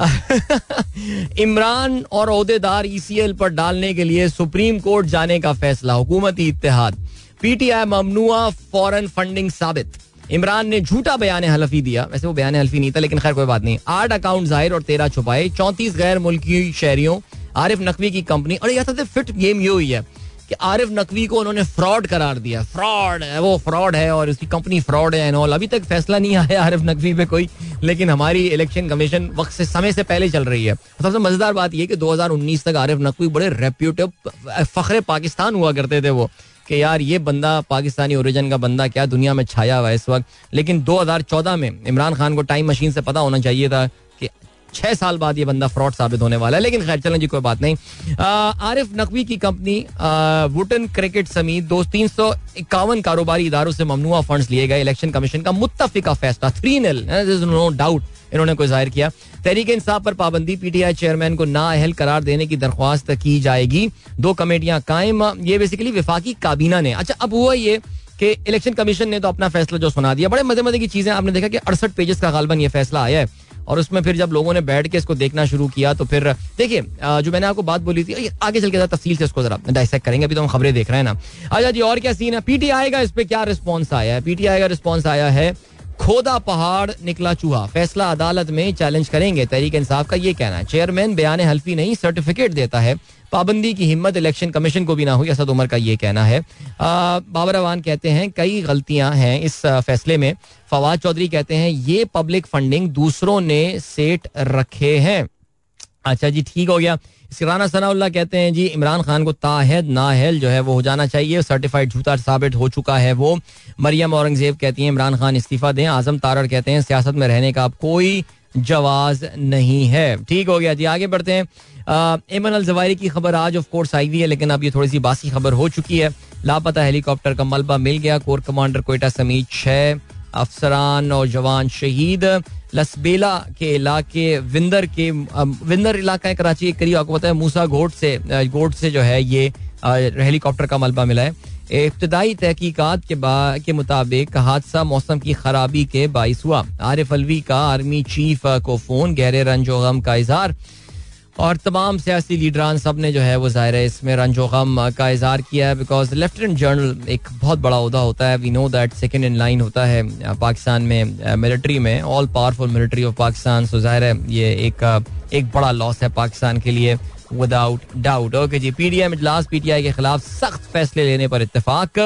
[laughs] इमरान और अहदेदार ईसीएल पर डालने के लिए सुप्रीम कोर्ट जाने का फैसला, हुकूमती इतिहाद पीटीआई ममनुआ फॉरेन फंडिंग साबित। इमरान ने झूठा बयान हलफी दिया। वैसे वो बयान हल्फी नहीं था, लेकिन खैर कोई बात नहीं। आठ अकाउंट ज़ाहिर और तेरह छुपाए। चौंतीस गैर मुल्की शहरियों, आरिफ नकवी की कंपनी, और यह फिट गेम ये हुई है। कि आरिफ नकवी को उन्होंने फ्रॉड करार दिया। फ्रॉड है, वो फ्रॉड है और उसकी कंपनी फ्रॉड है एंड ऑल अभी तक फैसला नहीं आया आरिफ नकवी पे कोई, लेकिन हमारी इलेक्शन कमीशन वक्त से, समय से पहले चल रही है। सबसे मज़ेदार बात यह कि 2019 तक आरिफ नकवी बड़े रेप्यूटिव फखरे पाकिस्तान हुआ करते थे वो, कि यार ये बंदा पाकिस्तानी ओरिजिन का बंदा क्या दुनिया में छाया हुआ है इस वक्त। लेकिन 2014 में इमरान खान को टाइम मशीन से पता होना चाहिए था छह साल बाद ये बंदा फ्रॉड साबित होने वाला है, लेकिन खैर, चलें जी, कोई बात नहीं। आरिफ नकवी की कंपनी वुटन क्रिकेट समेत दो तीन सौ इक्यावन कारोबारी इदारों से ममनुआ फंड्स लिए गए। इलेक्शन कमीशन का मुतफिका फैसला, थ्री नील नो डाउट इन्होंने कोई ज़ाहिर किया। तहरीक इंसाफ पर पाबंदी, पीटीआई चेयरमैन को नाअहल करार देने की दरख्वास्त की जाएगी। दो कमेटियाँ कायम, ये बेसिकली विफाकी काबीना ने। अच्छा अब हुआ ये कि इलेक्शन कमीशन ने तो अपना फैसला जो सुना दिया, बड़े मज़े मज़े की चीज़ें आपने देखा कि अड़सठ पेजेस का गालबन ये फैसला आया है। और उसमें फिर जब लोगों ने बैठ के इसको देखना शुरू किया तो फिर, देखिए जो मैंने आपको बात बोली थी आगे चल के तफसील से इसको जरा डाइसेक्ट करेंगे, अभी तो हम खबरें देख रहे हैं ना। अच्छा जी, और क्या सीन है? पीटीआई का इस पर क्या रिस्पॉन्स आया है? पीटीआई का रिस्पॉन्स आया है, खोदा पहाड़, निकला चूहा। फैसला अदालत में चैलेंज करेंगे। तहरीक इंसाफ का ये कहना है। चेयरमैन बयान हल्फी नहीं सर्टिफिकेट देता है। पाबंदी की हिम्मत इलेक्शन कमीशन को भी ना हुई, असद उमर का ये कहना है। बाबर अवान कहते हैं, कई गलतियाँ हैं इस फैसले में। फवाद चौधरी कहते हैं, ये पब्लिक फंडिंग दूसरों ने सेट रखे हैं। अच्छा जी, ठीक हो गया। राना सनाउल्ला कहते हैं, जी, इमरान खान को ताहद, नाहल जो है वो हो जाना चाहिए। सर्टिफाइड झूठा साबित हो चुका है वो। मरियम औरंगज़ेब कहती हैं, इमरान खान इस्तीफा दें। आज़म तारड़ कहते हैं, सियासत में रहने का अब कोई जवाज नहीं है। ठीक हो गया जी, आगे बढ़ते हैं। एमन अल जवायरी की खबर आज ऑफ़ कोर्स आई हुई है, लेकिन अब ये थोड़ी सी बासी खबर हो चुकी है। लापता हेलीकॉप्टर का मलबा मिल गया, कोर कमांडर कोयटा समीत छह अफसरान और जवान शहीद। लसबेला के इलाके, विंदर के विंदर इलाका है कराची के करीब, आपको पता है, मूसा गोट से गोट से जो है ये हेलीकॉप्टर का मलबा मिला है। इब्तदाई तहकीकात के के मुताबिक हादसा मौसम की खराबी के बाइस हुआ। आरिफ अलवी का आर्मी चीफ को फ़ोन, गहरे रंजो गम का इजहार। और तमाम सियासी लीडरान सबने जो है वो ज़ाहिर है इसमें रंजो गम का इजहार किया है बिकॉज़ लेफ्टिनेंट जनरल एक बहुत बड़ा अहदा होता है। We know that second in line होता है पाकिस्तान में मिलिट्री में। All powerful military of Pakistan so ज़ाहिर है ये एक एक बड़ा लॉस है पाकिस्तान के लिए। विदाउट डाउट ओके जी पीडीएम इजलास पीटीआई के खिलाफ सख्त फैसले लेने पर इतफाक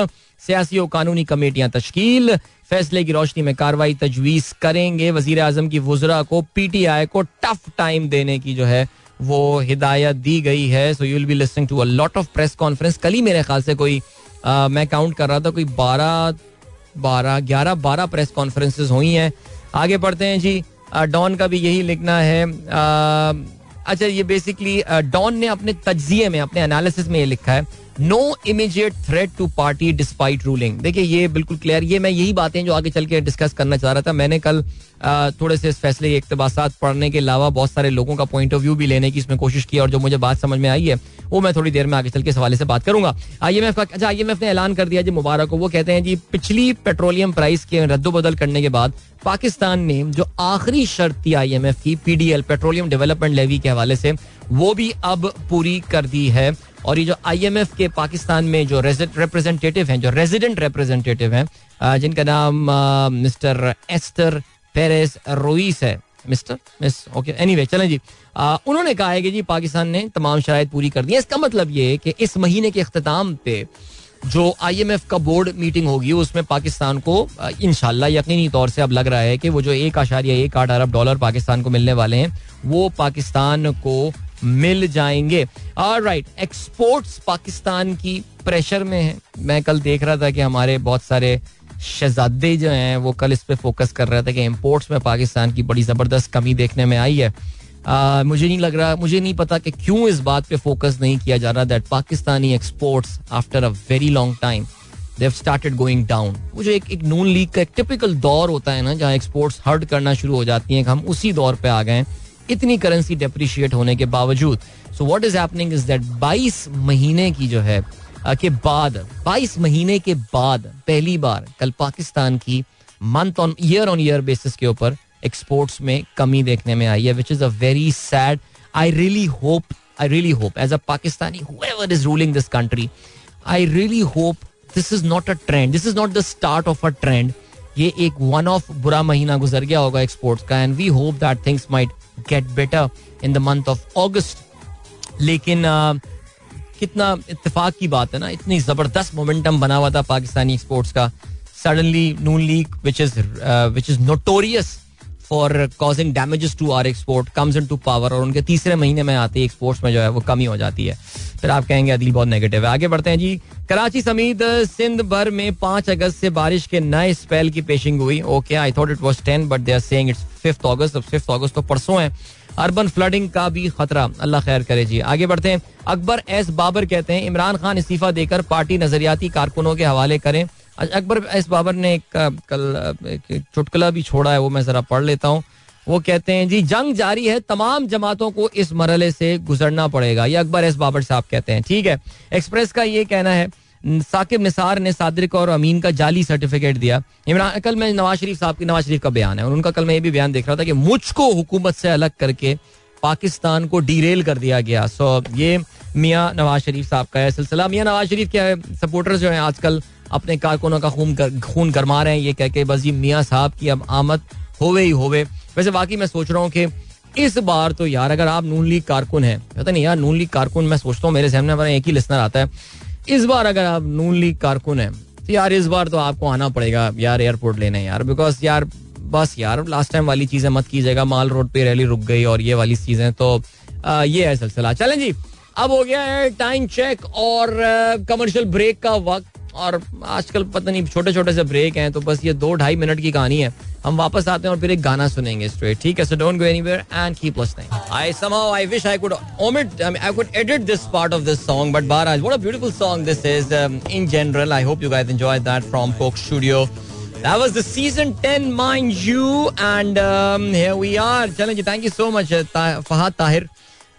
सियासी और कानूनी कमेटियाँ तश्कील। फैसले की रोशनी में कार्रवाई तजवीज करेंगे। वज़ीर आज़म की वजरा को पीटीआई को टफ टाइम देने की जो है वो हिदायत दी गई है। So you will be listening to a lot of press conference कल ही मेरे ख्याल से कोई आ, मैं काउंट कर रहा था कोई बारह बारह ग्यारह बारह प्रेस कॉन्फ्रेंसेज हुई हैं। आगे पढ़ते हैं जी। डॉन का भी यही लिखना है। आ, अच्छा ये बेसिकली डॉन ने अपने तजिए में अपने एनालिसिस में ये लिखा है no immediate threat to party despite ruling देखिए, ये बिल्कुल क्लियर ये मैं यही बातें जो आगे चल के डिस्कस करना चाह रहा था। मैंने कल थोड़े से इस फैसले के इकतबासात पढ़ने के अलावा बहुत सारे लोगों का पॉइंट ऑफ़ व्यू भी लेने की इसमें कोशिश की और जो मुझे बात समझ में आई है, वो मैं थोड़ी देर में आगे चल के हवाले से बात करूँगा। आई एम एफ़ का अच्छा आई एम एफ़ ने ऐलान कर दिया जी मुबारक को वो कहते हैं जी, पिछली पेट्रोलियम प्राइस के रद्दबदल करने के बाद पाकिस्तान ने जो आखिरी शर्त थी आई एम एफ़ की P D L petroleum development levy के हवाले से, वो भी अब पूरी कर दी है। और ये जो आईएमएफ के पाकिस्तान में जो रिप्रेजेंटेटिव हैं जो रेजिडेंट रिप्रेजेंटेटिव हैं जिनका नाम मिस्टर एस्टर पेरेस रोइस है। मिस्टर मिस ओके एनीवे चलें जी। आ, उन्होंने कहा है कि जी पाकिस्तान ने तमाम शराइ पूरी कर दी है इसका मतलब ये है कि इस महीने के अख्ताम पे जो आईएमएफ का बोर्ड मीटिंग होगी उसमें पाकिस्तान को इनशाला यकीनी तौर से अब लग रहा है कि वो जो एक आशारिया एक आठ अरब डॉलर पाकिस्तान को मिलने वाले हैं वो पाकिस्तान को मिल जाएँगे। राइट एक्सपोर्ट्स पाकिस्तान की प्रेशर में है। मैं कल देख रहा था कि हमारे बहुत सारे शहजादे जो हैं वो कल इस पर फोकस कर रहे थे कि इम्पोर्ट्स में पाकिस्तान की बड़ी ज़बरदस्त कमी देखने में आई है। आ, मुझे नहीं लग रहा मुझे नहीं पता कि क्यों इस बात पे फोकस नहीं किया जा रहा that Pakistani exports after a very long time they've started going down वो जो एक एक नून लीग का एक टिपिकल दौर होता है ना जहाँ एक्सपोर्ट्स हर्ट करना शुरू हो जाती हैं हम उसी दौर पे आ गए हैं। इतनी करेंसी डेप्रिशिएट होने के बावजूद। So what is happening is that 22 महीने की जो है के बाद 22 महीने के बाद पहली बार कल पाकिस्तान की month on year on year basis के ऊपर एक्सपोर्ट्स में कमी देखने में आई है which is a very sad I really hope I really hope as a Pakistani is ruling this country I really hope this is not a trend this is not the start of a trend ये एक वन ऑफ़ बुरा महीना गुजर गया होगा एक्सपोर्ट्स का and we hope that things might get better in the month of August लेकिन कितना इतफाक की बात है ना, इतनी ज़बरदस्त मोमेंटम बना हुआ था पाकिस्तानी स्पोर्ट्स का। Suddenly Noon league which is which is notorious for causing damages to our export comes into power और उनके तीसरे महीने में आते ही एक्सपोर्ट्स में जो है वो कमी हो जाती है। फिर आप कहेंगे अदली बहुत नेगेटिव है। आगे बढ़ते हैं जी। कराची समेत सिंध भर में पाँच अगस्त से बारिश के नए स्पेल की पेशिंग हुई। Okay I thought it was ten but they are saying it's fifth August fifth August तो परसों है। अर्बन फ्लडिंग का भी खतरा। अल्लाह खैर करे जी। आगे बढ़ते हैं। अकबर एस बाबर कहते हैं, इमरान खान इस्तीफा देकर पार्टी नजरियाती कारकुनों के हवाले करें। अकबर एस बाबर ने एक कल एक चुटकला भी छोड़ा है, वो मैं जरा पढ़ लेता हूँ। वो कहते हैं, जी, जंग जारी है, तमाम जमातों को इस मरहले से गुजरना पड़ेगा। ये अकबर एस बाबर साहब कहते हैं, ठीक है। एक्सप्रेस का ये कहना है साकिब निसार ने सादिक और अमीन का जाली सर्टिफिकेट दिया। इमरान कल मैं नवाज़ शरीफ साहब की, नवाज़ शरीफ का बयान है, और उनका कल मैं ये भी बयान देख रहा था कि मुझको हुकूमत से अलग करके पाकिस्तान को डीरेल कर दिया गया। सो, ये मियाँ नवाज़ शरीफ साहब का है सिलसिला। मियाँ नवाज़ शरीफ के सपोर्टर्स जो हैं आजकल अपने कारकुनों का खून खून गरमा रहे हैं। ये कह के बस ये मियाँ साहब की अब आमद होवे ही होवे। वैसे बाकी मैं सोच रहा हूँ कि इस बार तो यार अगर आप नून लीग कारकुन हैं पता नहीं यार नून लीग कारकुन मैं सोचता हूँ मेरे सामने एक ही लिसनर आता है। इस बार अगर आप नून लीग कारकुन हैं तो यार इस बार तो आपको आना पड़ेगा यार एयरपोर्ट लेने यार बिकॉज़ यार बस यार लास्ट टाइम वाली चीज़ें मत कीजिएगा माल रोड पे रैली रुक गई और ये वाली चीज़ें तो आ, ये है सिलसिला। चलें जी अब हो गया है टाइम चेक और कमर्शियल ब्रेक का वक्त। और आजकल पता नहीं छोटे छोटे से ब्रेक हैं तो बस ये दो ढाई मिनट की कहानी है हम वापस आते हैं और फिर एक गाना सुनेंगे स्ट्रेट ठीक है so don't go anywhere and keep listening I somehow I wish I could omit I could edit this part of this song but बार आज what a beautiful song this is in general I hope you guys enjoy that from Coke Studio That was the season 10, mind you. And um, here we are. Challenge, thank you so much, uh, Fahad Tahir.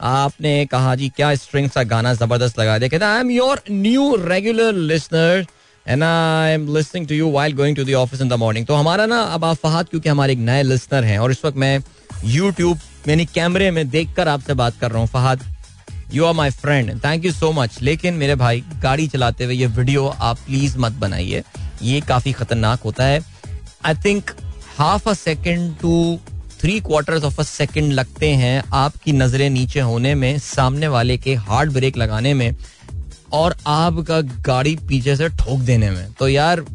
आपने कहा, जी, क्या स्ट्रिंग का गाना ज़बरदस्त लगा दिया? कहता I am your new regular listener and I am listening to you while going to the office in the morning तो हमारा ना अब आप फहाद, क्योंकि हमारे एक नए लिसनर हैं, और इस वक्त मैं यूट्यूब यानी कैमरे में देखकर आपसे बात कर रहा हूँ। Fahad you are my friend thank you so much लेकिन मेरे भाई, गाड़ी चलाते हुए ये वीडियो आप प्लीज़ मत बनाइए। ये काफ़ी खतरनाक होता है। I think half a second to three quarter of a second लगते हैं आपकी नज़रें नीचे होने में, सामने वाले के हार्ड ब्रेक लगाने में और आपका गाड़ी पीछे से ठोक देने में। तो यार,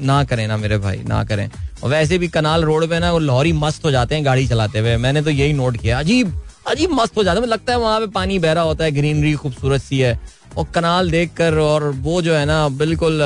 ना करें ना मेरे भाई, ना करें। और वैसे भी कनाल रोड पे ना वो लॉरी मस्त हो जाते हैं गाड़ी चलाते हुए। मैंने तो यही नोट किया, अजीब अजीब मस्त हो जाता है। लगता है वहाँ पे पानी बह रहा होता है ग्रीनरी खूबसूरत सी है। और कनाल देख कर और वो जो है ना, बिल्कुल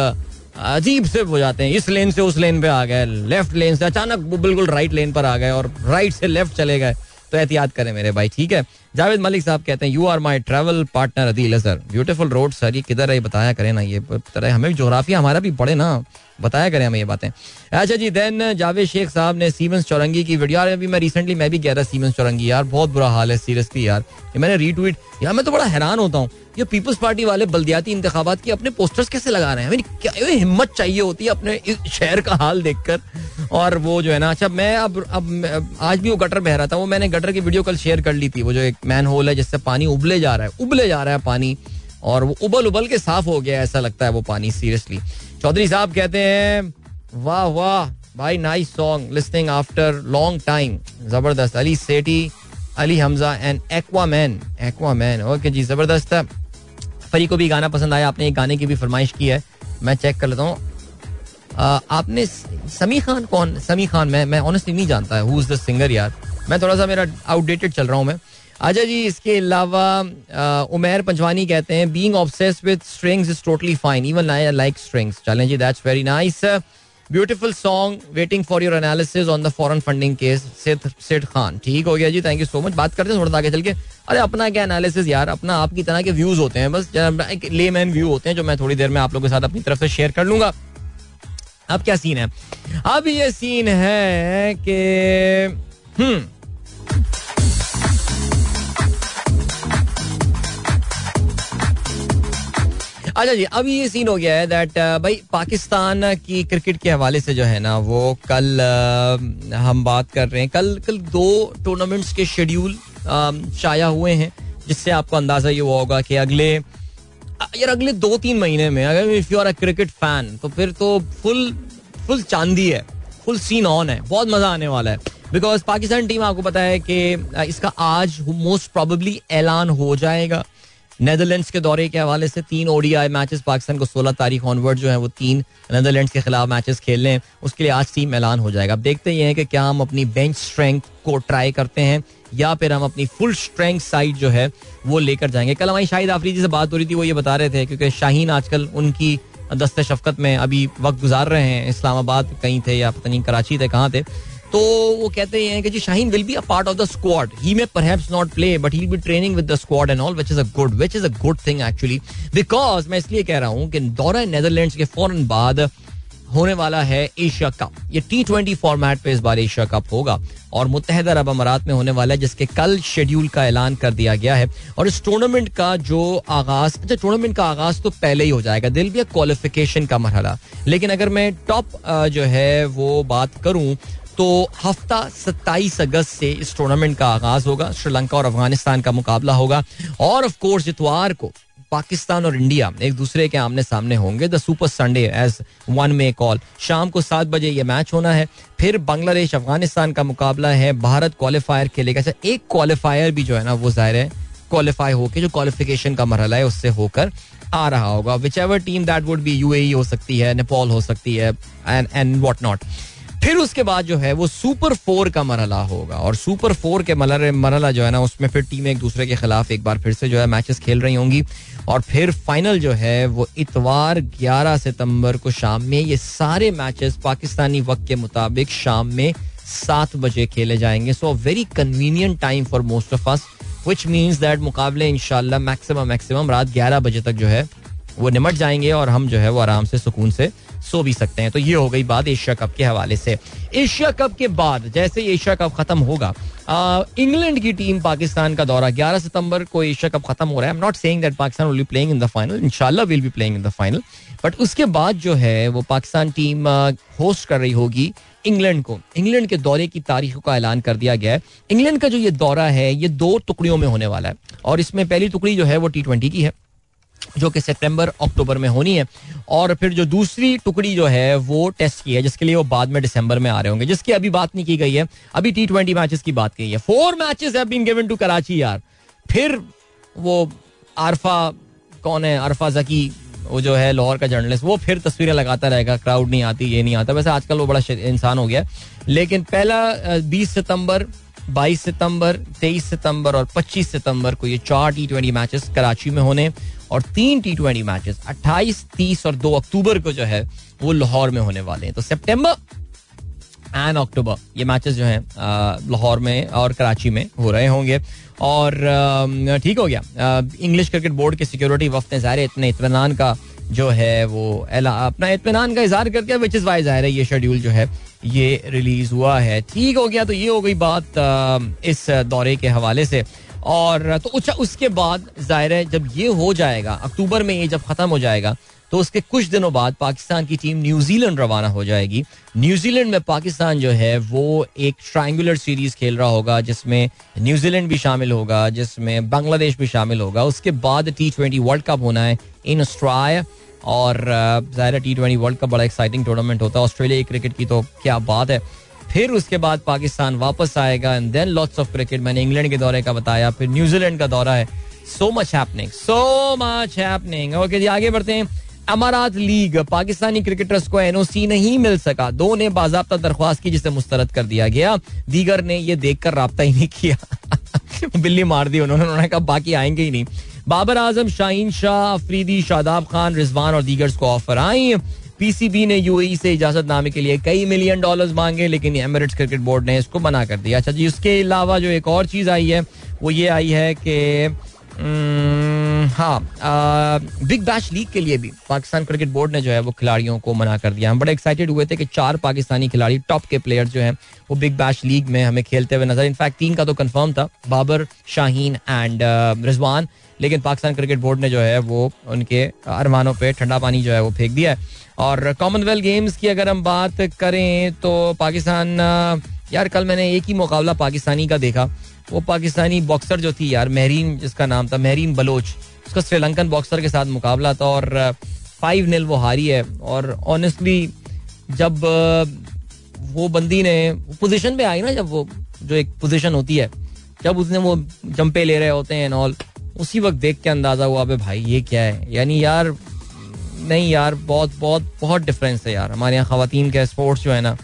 अजीब से हो जाते हैं। इस लेन से उस लेन पे आ गए। लेफ़्ट लेन से अचानक बिल्कुल राइट लेन पर आ गए और राइट से लेफ़्ट चले गए। तो एहतियात करें मेरे भाई, ठीक है? जावेद मलिक साहब कहते हैं you are my travel partner Adeel sir beautiful road sir ये किधर है? बताया करें ना, ये तरह हमें भी जोग्राफी हमारा भी पड़े ना। बताया करें हमें ये बातें। अच्छा जी देन जावेद शेख साहब ने सीमेंस चौरंगी की वीडियो अभी मैं रिसेंटली मैं भी कह रहा सीमेंस चौरंगी यार बहुत बुरा हाल है सीरियसली यार। ये मैंने रीट्वीट यार मैं तो बड़ा हैरान होता हूँ। ये पीपल्स पार्टी वाले बल्दियाती इंतबात की अपने पोस्टर्स कैसे लगा रहे हैं? क्या हिम्मत चाहिए होती है अपने इस शहर का हाल देखकर? और वो जो है ना अच्छा मैं अब अब आज भी वो गटर बह रहा था, वो मैंने गटर की वीडियो कल शेयर कर ली थी, वो जो एक मैन होल है जिससे पानी उबले जा रहा है, उबले जा रहा है पानी, और वो उबल उबल के साफ़ हो गया ऐसा लगता है वो पानी सीरियसली चौधरी साहब कहते हैं, वाह वाह, भाई nice song listening after long time ज़बरदस्त। Ali Sethi, Ali Hamza and aqua man aqua man okay जी, ज़बरदस्त। है फरी को भी गाना पसंद आया, आपने एक गाने की भी फरमाइश की है, मैं चेक कर लेता हूँ। आपने समी खान कौन? समी खान, मैं मैं ऑनेस्टली नहीं जानता है हु इज़ द सिंगर यार? मैं थोड़ा सा मेरा आउटडेटेड चल रहा हूँ मैं। अच्छा जी, इसके अलावा उमेर पंचवानी कहते हैं being obsessed with strings is totally fine even I like strings चलें जी that's very nice beautiful song waiting for your analysis on the foreign funding case Sid Khan ठीक हो गया जी थैंक यू सो मच बात करते हैं थोड़ा आगे चल के। अरे, अपना क्या एनालिसिस यार? अपना आपकी तरह के व्यूज़ होते हैं। बस एक ले मैन व्यू होते हैं, जो मैं थोड़ी देर में आप लोगों के साथ अपनी तरफ़ से शेयर कर लूँगा। अब क्या सीन है? अब ये सीन है कि हम्म अच्छा जी अभी ये सीन हो गया है दैट uh, भाई पाकिस्तान की क्रिकेट के हवाले से जो है ना वो कल uh, हम बात कर रहे हैं। कल कल दो टूर्नामेंट्स के शेड्यूल शाया um, हुए हैं जिससे आपको अंदाज़ा ये हुआ होगा कि अगले यार अगले दो तीन महीने में अगर if you are a cricket fan तो फिर तो फुल फुल चांदी है फुल सीन ऑन है बहुत मज़ा आने वाला है। बिकॉज़ पाकिस्तान टीम आपको पता है कि इसका आज मोस्ट प्रोबेबली ऐलान हो जाएगा। नेदरलैंड्स के दौरे के हवाले से तीन ओडीआई मैचेस पाकिस्तान को 16 तारीख ऑनवर्ड जो है वो तीन नेदरलैंड्स के खिलाफ मैचेस खेल हैं उसके लिए आज टीम ऐलान हो जाएगा। अब देखते ये हैं कि क्या हम अपनी बेंच स्ट्रेंथ को ट्राई करते हैं या फिर हम अपनी फुल स्ट्रेंथ साइड जो है वो लेकर जाएँगे। कल हमारी शाहिद आफरीदी से बात हो रही थी, वो ये बता रहे थे क्योंकि शाहीन आजकल उनकी दस्त शफकत में अभी वक्त गुजार रहे हैं। इस्लामाबाद कहीं थे या पता नहीं कराची थे, कहाँ थे? तो वो कहते हैं कि जी Shaheen will be a part of the squad he may perhaps not play but he be training with the squad and all which is a good which is a good thing actually because मैं इसलिए कह रहा हूँ कि दौरा नेदरलैंड्स के फ़ौरन बाद होने वाला है एशिया कप ये टी ट्वेंटी फॉर्मेट पे इस बार एशिया कप होगा। और मुतहदा अरब अमारात में होने वाला है, जिसके कल शेड्यूल का ऐलान कर दिया गया है। और इस टूर्नामेंट का जो आगाज़ अच्छा टूर्नामेंट का आगाज़ तो पहले ही हो जाएगा। दिल भी क्वालिफिकेशन का मरहला। लेकिन अगर मैं टॉप जो है, वो बात करूँ तो हफ़्ता 27 अगस्त से इस टूर्नामेंट का आगाज़ होगा। श्रीलंका और अफ़गानिस्तान का मुकाबला होगा। और ऑफ़ कोर्स इतवार को पाकिस्तान और इंडिया एक दूसरे के आमने सामने होंगे। The super Sunday as one may call शाम को सात बजे ये मैच होना है। फिर बांग्लादेश, अफ़गानिस्तान का मुकाबला है। भारत क्वालिफायर खेलेगा। अच्छा एक क्वालिफायर भी जो है ना, वो ज़ाहिर है क्वालिफाई होकर जो क्वालिफिकेशन का मरहला है, उससे होकर आ रहा होगा। Whichever team that would be you हो सकती है नेपाल हो सकती है एंड एंड वॉट नॉट फिर उसके बाद जो है वो सुपर फोर का मरहला होगा और सुपर फोर के मरला जो है ना, उसमें फिर टीमें एक दूसरे के खिलाफ एक बार फिर से जो है मैचेस खेल रही होंगी। और फिर फाइनल जो है वो इतवार 11 सितंबर को शाम में, ये सारे मैचेस पाकिस्तानी वक्त के मुताबिक शाम में सात बजे खेले जाएँगे। So very convenient time for most of us which means that मुकाबले इनशाला मैक्सिमम मैक्सिमम रात ग्यारह बजे तक जो है वो निमट जाएँगे और हम जो है वो आराम से सुकून से सो भी सकते हैं। तो ये हो गई बात एशिया कप के हवाले से। एशिया कप के बाद, जैसे ही एशिया कप खत्म होगा इंग्लैंड की टीम पाकिस्तान का दौरा। 11 सितंबर को एशिया कप खत्म हो रहा है। Am not saying that Pakistan will be playing in the final इंशाल्लाह will be playing in the final but उसके बाद जो है, वो पाकिस्तान टीम होस्ट कर रही होगी इंग्लैंड को। इंग्लैंड के दौरे की तारीख का ऐलान कर दिया गया है। इंग्लैंड का जो ये दौरा है, ये दो टुकड़ियों में होने वाला है। और इसमें पहली टुकड़ी जो है, वो टी ट्वेंटी की है। जो कि सितंबर, अक्टूबर में होनी है। और फिर जो दूसरी टुकड़ी जो है, वो टेस्ट की है, जिसके लिए वो बाद में दिसंबर में आ रहे होंगे, जिसकी अभी बात नहीं की गई है। अभी टी ट्वेंटी मैचेस की बात की है। Four matches have been given to Karachi यार। फिर वो आरफा, कौन है? अरफा जकी, वो जो है लाहौर का जर्नलिस्ट वो फिर तस्वीरें लगाता रहेगा। क्राउड नहीं आती, ये नहीं आता। वैसे आजकल वो बड़ा इंसान हो गया लेकिन पहला बीस सितंबर 22 सितंबर 23 सितंबर और 25 सितंबर को ये चार टी ट्वेंटी मैचेस कराची में होने और तीन टी ट्वेंटी मैचेस 28, 30 और 2 अक्टूबर को जो है वो लाहौर में होने वाले हैं। तो सितंबर एंड अक्टूबर ये मैचेस जो हैं लाहौर में और कराची में हो रहे होंगे। और ठीक हो गया। इंग्लिश क्रिकेट बोर्ड के सिक्योरिटी वक्त ने ज़ाहिर इतने इतमान का जो है वो अपना इतमान का इजहार करके विच इज़ वाई ज़ाहिर है ये शेड्यूल जो है ये रिलीज़ हुआ है। ठीक हो गया तो ये हो गई बात इस दौरे के हवाले से। और तो अच्छा उसके बाद ज़ाहिर है, जब ये हो जाएगा, अक्टूबर में ये जब खत्म हो जाएगा तो उसके कुछ दिनों बाद पाकिस्तान की टीम न्यूजीलैंड रवाना हो जाएगी। न्यूजीलैंड में पाकिस्तान जो है, वो एक ट्रायंगुलर सीरीज़ खेल रहा होगा, जिसमें न्यूजीलैंड भी शामिल होगा, जिसमें बांग्लादेश भी शामिल होगा। उसके बाद टी ट्वेंटी वर्ल्ड कप होना है इन ऑस्ट्राया। और ज़ाहिर टी ट्वेंटी वर्ल्ड कप बड़ा एक्साइटिंग टूर्नामेंट होता है। ऑस्ट्रेलिया क्रिकेट की तो क्या बात है। फिर उसके बाद पाकिस्तान वापस आएगा and then lots of cricket मैंने इंग्लैंड के दौरे का बताया, फिर न्यूजीलैंड का दौरा है। So much happening so much happening okay जी, आगे बढ़ते हैं। अमारात लीग, पाकिस्तानी क्रिकेटर्स को एनओसी नहीं मिल सका। दो ने बाजाबता दरख्वास्त की, जिसे मुस्तरद कर दिया गया। दीगर ने यह देखकर रबता ही नहीं किया। [laughs] बिल्ली मार दी उन्होंने उन्होंने कहा, बाकी आएँगे ही नहीं। बाबर आज़म, शाहीन शाह, अफरीदी, शादाब खान, रिजवान और दीगर को ऑफ़र आई। पीसीबी ने यूएई से इजाज़त नामे के लिए कई मिलियन डॉलर्स मांगे, लेकिन एमिरेट्स क्रिकेट बोर्ड ने इसको मना कर दिया। अच्छा जी, उसके अलावा जो एक और चीज़ आई है, वो ये आई है कि हाँ बिग बैश लीग के लिए भी पाकिस्तान क्रिकेट बोर्ड ने जो है वो खिलाड़ियों को मना कर दिया। हम बड़े एक्साइटेड हुए थे कि चार पाकिस्तानी खिलाड़ी टॉप के प्लेयर जो हैं, वो बिग बैश लीग में हमें खेलते हुए नज़र। इनफैक्ट तीन का तो कंफर्म था बाबर शाहीन एंड रिजवान लेकिन पाकिस्तान क्रिकेट बोर्ड ने जो है वो उनके अरमानों पे ठंडा पानी जो है वो फेंक दिया है। और कॉमनवेल्थ गेम्स की अगर हम बात करें तो पाकिस्तान यार, कल मैंने एक ही मुकाबला पाकिस्तानी का देखा। वो पाकिस्तानी बॉक्सर जो थी यार महरीन जिसका नाम था महरीन बलोच उसका श्रीलंकन बॉक्सर के साथ मुकाबला था और फाइव निल वो हारी है। और ऑनेस्टली जब वो बंदी ने पोजीशन पे आई ना जब वो, जो एक पोजीशन होती है, जब उसने वो जंपे ले रहे होते हैं ऑल उसी वक्त देख के अंदाज़ा हुआ, अबे भाई, ये क्या है? यानी यार, नहीं यार, बहुत बहुत बहुत डिफरेंस है यार। हमारे यहाँ खातन के स्पोर्ट्स जो है ना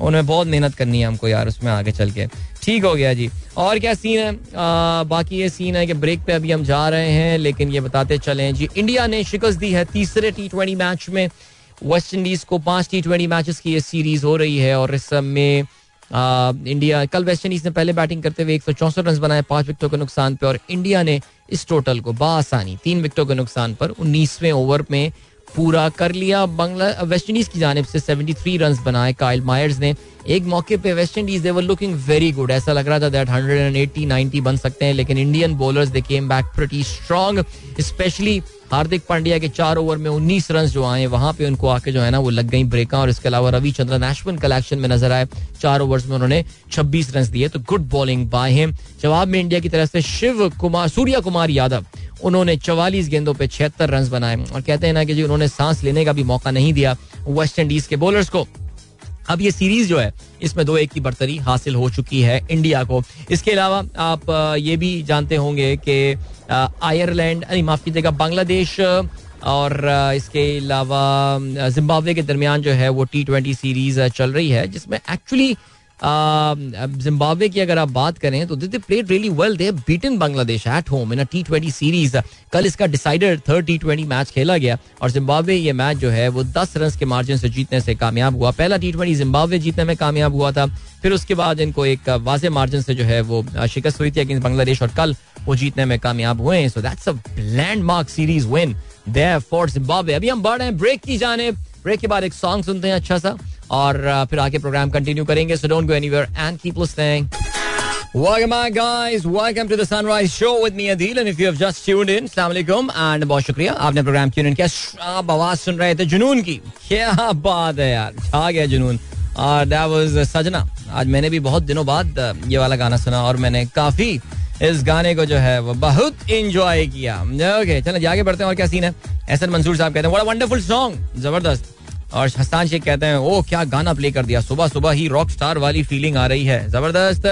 उन्हें बहुत मेहनत करनी है हमको यार उसमें आगे चल के। ठीक हो गया जी। और क्या सीन है? आ, बाकी ये सीन है कि ब्रेक पे अभी हम जा रहे हैं लेकिन ये बताते चले जी। इंडिया ने शिकस्त दी है तीसरे टी ट्वेंटी मैच में। वेस्ट इंडीज को पाँच टी ट्वेंटी मैचेस की ये सीरीज़ हो रही है और इस में इंडिया कल वेस्ट इंडीज ने पहले बैटिंग करते हुए एक सौ चौसठ रन बनाए पाँच विकेटों के नुकसान पे और इंडिया ने इस टोटल को बासानी तीन विकेटों के नुकसान पर उन्नीसवें ओवर में पूरा कर लिया। बांग्ला, वेस्ट इंडीज की जानब से 73 रन बनाए काइल मायर्स ने। एक मौके पे West Indies they were looking very good ऐसा लग रहा था दैट 180 90 बन सकते हैं, लेकिन Indian bowlers they came back pretty strong especially Hardik Pandya के चार ओवर में 19 रन जो आए, वहाँ पे उनको आके जो है ना, वो लग गई ब्रेका और इसके अलावा रविचंद्रन अश्विन कलेक्शन में नज़र आए। चार ओवर्स में उन्होंने 26 रन दिए तो गुड बॉलिंग बाय हिम जवाब में इंडिया की तरफ़ से शिव कुमार, सूर्या कुमार यादव उन्होंने चवालीस गेंदों पर छिहत्तर रन बनाए और कहते हैं ना कि जी, उन्होंने सांस लेने का भी मौका नहीं दिया वेस्ट इंडीज के बॉलर्स को। अब ये सीरीज़ जो है, इसमें दो एक की बर्तरी हासिल हो चुकी है इंडिया को। इसके अलावा आप ये भी जानते होंगे कि आयरलैंड नहीं माफ़ कीजिएगा बांग्लादेश और इसके अलावा जिम्बाब्वे के दरमियान जो है वो टी ट्वेंटी सीरीज़ चल रही है, जिसमें एक्चुअली जिम्बाब्वे की अगर आप बात करें तो they played really well they beaten Bangladesh at home in T twenty series कल इसका decider third T twenty match खेला गया और जिम्बाब्वे ये मैच जो है वो दस रन के मार्जिन से जीतने से कामयाब हुआ। पहला टी ट्वेंटी जिम्बाब्वे जीतने में कामयाब हुआ था। फिर उसके बाद इनको एक वाजे मार्जिन से जो है वो शिकस्त हुई थी अगेंस्ट बांग्लादेश और कल वो जीतने में कामयाब हुए हैं। So that's a landmark series win for Zimbabwe अभी हम बढ़ रहे हैं। ब्रेक की जाने ब्रेक के बाद एक सॉन्ग सुनते हैं अच्छा सा। और फिर आगे प्रोग्राम कंटिन्यू करेंगे so don't go anywhere and keep listening Welcome back, guys. Welcome to the Sunrise Show with me, Adil. And if you have just tuned in, Assalamualaikum and बहुत शुक्रिया। आपने प्रोग्राम ट्यून इन किया। आप आवाज़ सुन रहे थे जुनून की। क्या बात है यार। छा गया जुनून। और दैट वाज सजना। आज मैंने भी बहुत दिनों बाद ये वाला गाना सुना और मैंने काफ़ी इस गाने को जो है वो बहुत इंजॉय किया। ओके चलो आगे बढ़ते हैं और क्या सीन है? एहसन मंसूर साहब कहते हैं वंडरफुल सॉन्ग ज़बरदस्त। और हस्तान शेख कहते हैं ओ क्या गाना प्ले कर दिया। सुबह सुबह ही रॉक स्टार वाली फीलिंग आ रही है। ज़बरदस्त।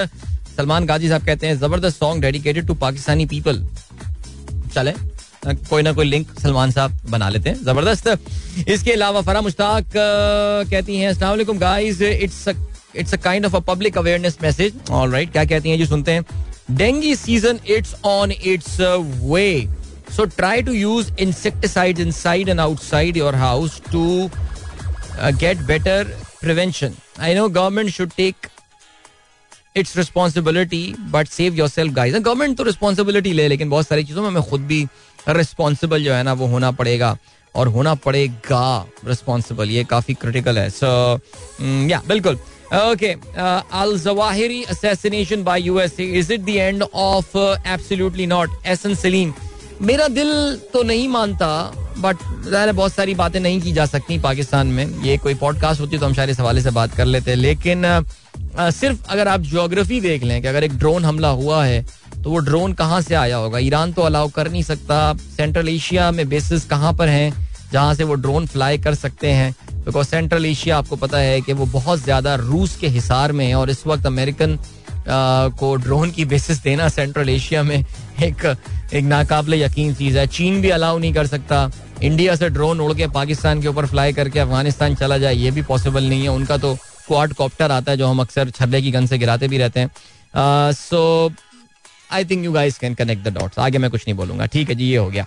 सलमान गाजी साहब कहते हैं, ज़बरदस्त song dedicated to Pakistani people चले कोई ना कोई लिंक सलमान साहब बना लेते हैं। ज़बरदस्त। इसके अलावा फरा मुश्ताक कहती हैं, अस्सलाम guys it's it's a kind of a public awareness message alright क्या कहती हैं जी सुनते हैं, dengue season it's on its way so try to use insecticide inside and outside your house to get better prevention I know government should take its responsibility but save yourself guys government तो रिस्पॉन्सिबिलिटी ले, लेकिन बहुत सारी चीज़ों में हमें खुद भी रिस्पॉन्सिबल जो है ना, वो होना पड़ेगा और होना पड़ेगा रिस्पॉन्सिबल ये काफ़ी क्रिटिकल है. सो या बिल्कुल. Okay Al Zawahiri assassination by USA is it the end of absolutely not एसन सलीम मेरा दिल तो नहीं मानता बट बहुत सारी बातें नहीं की जा सकती पाकिस्तान में। ये कोई पॉडकास्ट होती तो हम शायद इस हवाले से बात कर लेते हैं। लेकिन आ, सिर्फ़ अगर आप ज्योग्राफी देख लें कि अगर एक ड्रोन हमला हुआ है तो वो ड्रोन कहाँ से आया होगा? ईरान तो अलाउ कर नहीं सकता। सेंट्रल एशिया में बेसिस कहाँ पर हैं जहाँ से वो ड्रोन फ्लाई कर सकते हैं? बिकॉज़ सेंट्रल एशिया आपको पता है कि वो बहुत ज़्यादा रूस के हिसार में है और इस वक्त अमेरिकन को ड्रोन की बेसिस देना सेंट्रल एशिया में एक एक नाकाबले यकीन चीज़ है। चीन भी अलाउ नहीं कर सकता। इंडिया से ड्रोन उड़ के पाकिस्तान के ऊपर फ्लाई करके अफ़गानिस्तान चला जाए, ये भी पॉसिबल नहीं है। उनका तो क्वाड कॉप्टर आता है जो हम अक्सर छल्ले की गन से गिराते भी रहते हैं। So I think you guys can connect the dots आगे मैं कुछ नहीं बोलूँगा। ठीक है जी, ये हो गया।